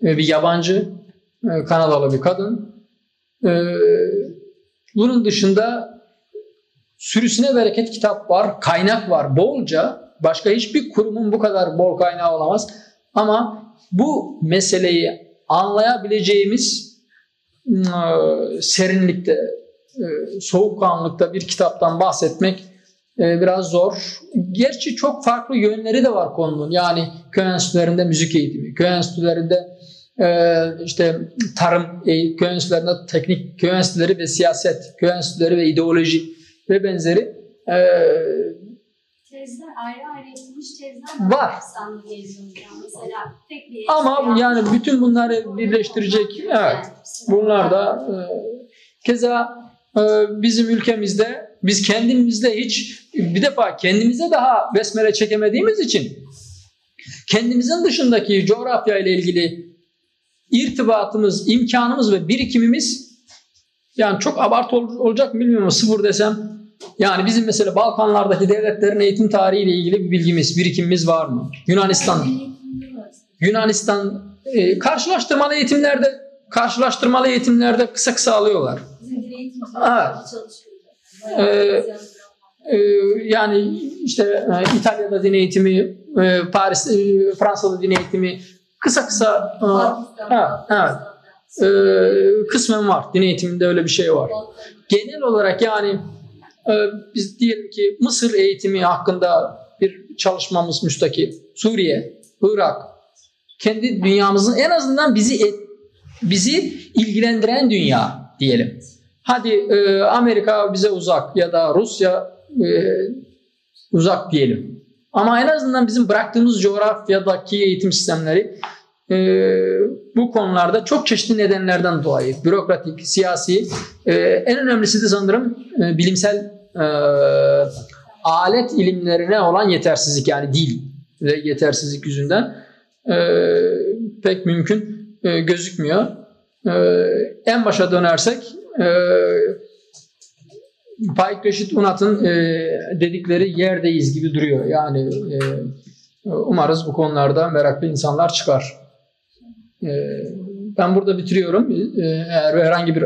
E, bir yabancı, e, Kanadalı bir kadın. Bunun dışında sürüsüne bereket kitap var, kaynak var bolca. Başka hiçbir kurumun bu kadar bol kaynağı olamaz. Ama bu meseleyi anlayabileceğimiz e, serinlikte, e, soğukkanlılıkta bir kitaptan bahsetmek e, biraz zor. Gerçi çok farklı yönleri de var konunun. Yani köy enstitülerinde müzik eğitimi, köy enstitülerinde işte tarım, e, köy enstitülerinde teknik köy enstitüleri ve siyaset, köy enstitüleri ve ideoloji ve benzeri Tezler ayrı ayrı yapılmış tezler Var. Yani mesela tek bir ama yani bütün bunları birleştirecek evet. bunlar da e, keza e, bizim ülkemizde biz kendimizde hiç bir defa kendimize daha besmele çekemediğimiz için kendimizin dışındaki coğrafya ile ilgili irtibatımız, imkanımız ve birikimimiz yani çok abartı ol- olacak bilmiyorum sıfır desem yani bizim mesela Balkanlardaki devletlerin eğitim tarihiyle ilgili bir bilgimiz, birikimimiz var mı? Yunanistan, Yunanistan e, karşılaştırmalı eğitimlerde karşılaştırmalı eğitimlerde kısa kısa alıyorlar. Evet. Ee, Ee, yani işte e, İtalya'da din eğitimi, e, Paris, e, Fransa'da din eğitimi kısa kısa e, ha, e, kısmen var. Din eğitiminde öyle bir şey var. Genel olarak yani e, biz diyelim ki Mısır eğitimi hakkında bir çalışmamız müstakil. Suriye, Irak, kendi dünyamızın en azından bizi et- bizi ilgilendiren dünya diyelim. Hadi e, Amerika bize uzak ya da Rusya e, uzak diyelim. Ama en azından bizim bıraktığımız coğrafyadaki eğitim sistemleri e, bu konularda çok çeşitli nedenlerden dolayı bürokratik, siyasi e, en önemlisi de sanırım e, bilimsel e, alet ilimlerine olan yetersizlik yani dil ve yetersizlik yüzünden e, pek mümkün e, gözükmüyor. E, en başa dönersek e, Faik Reşit Unat'ın e, dedikleri yerdeyiz gibi duruyor. Yani e, umarız bu konularda meraklı insanlar çıkar. E, ben burada bitiriyorum. E, eğer herhangi bir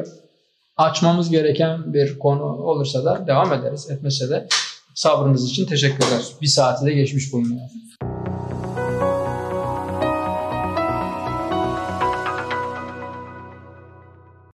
açmamız gereken bir konu olursa da devam ederiz. Etmese de sabrınız için teşekkürler. Bir saati de geçmiş bulunuyor.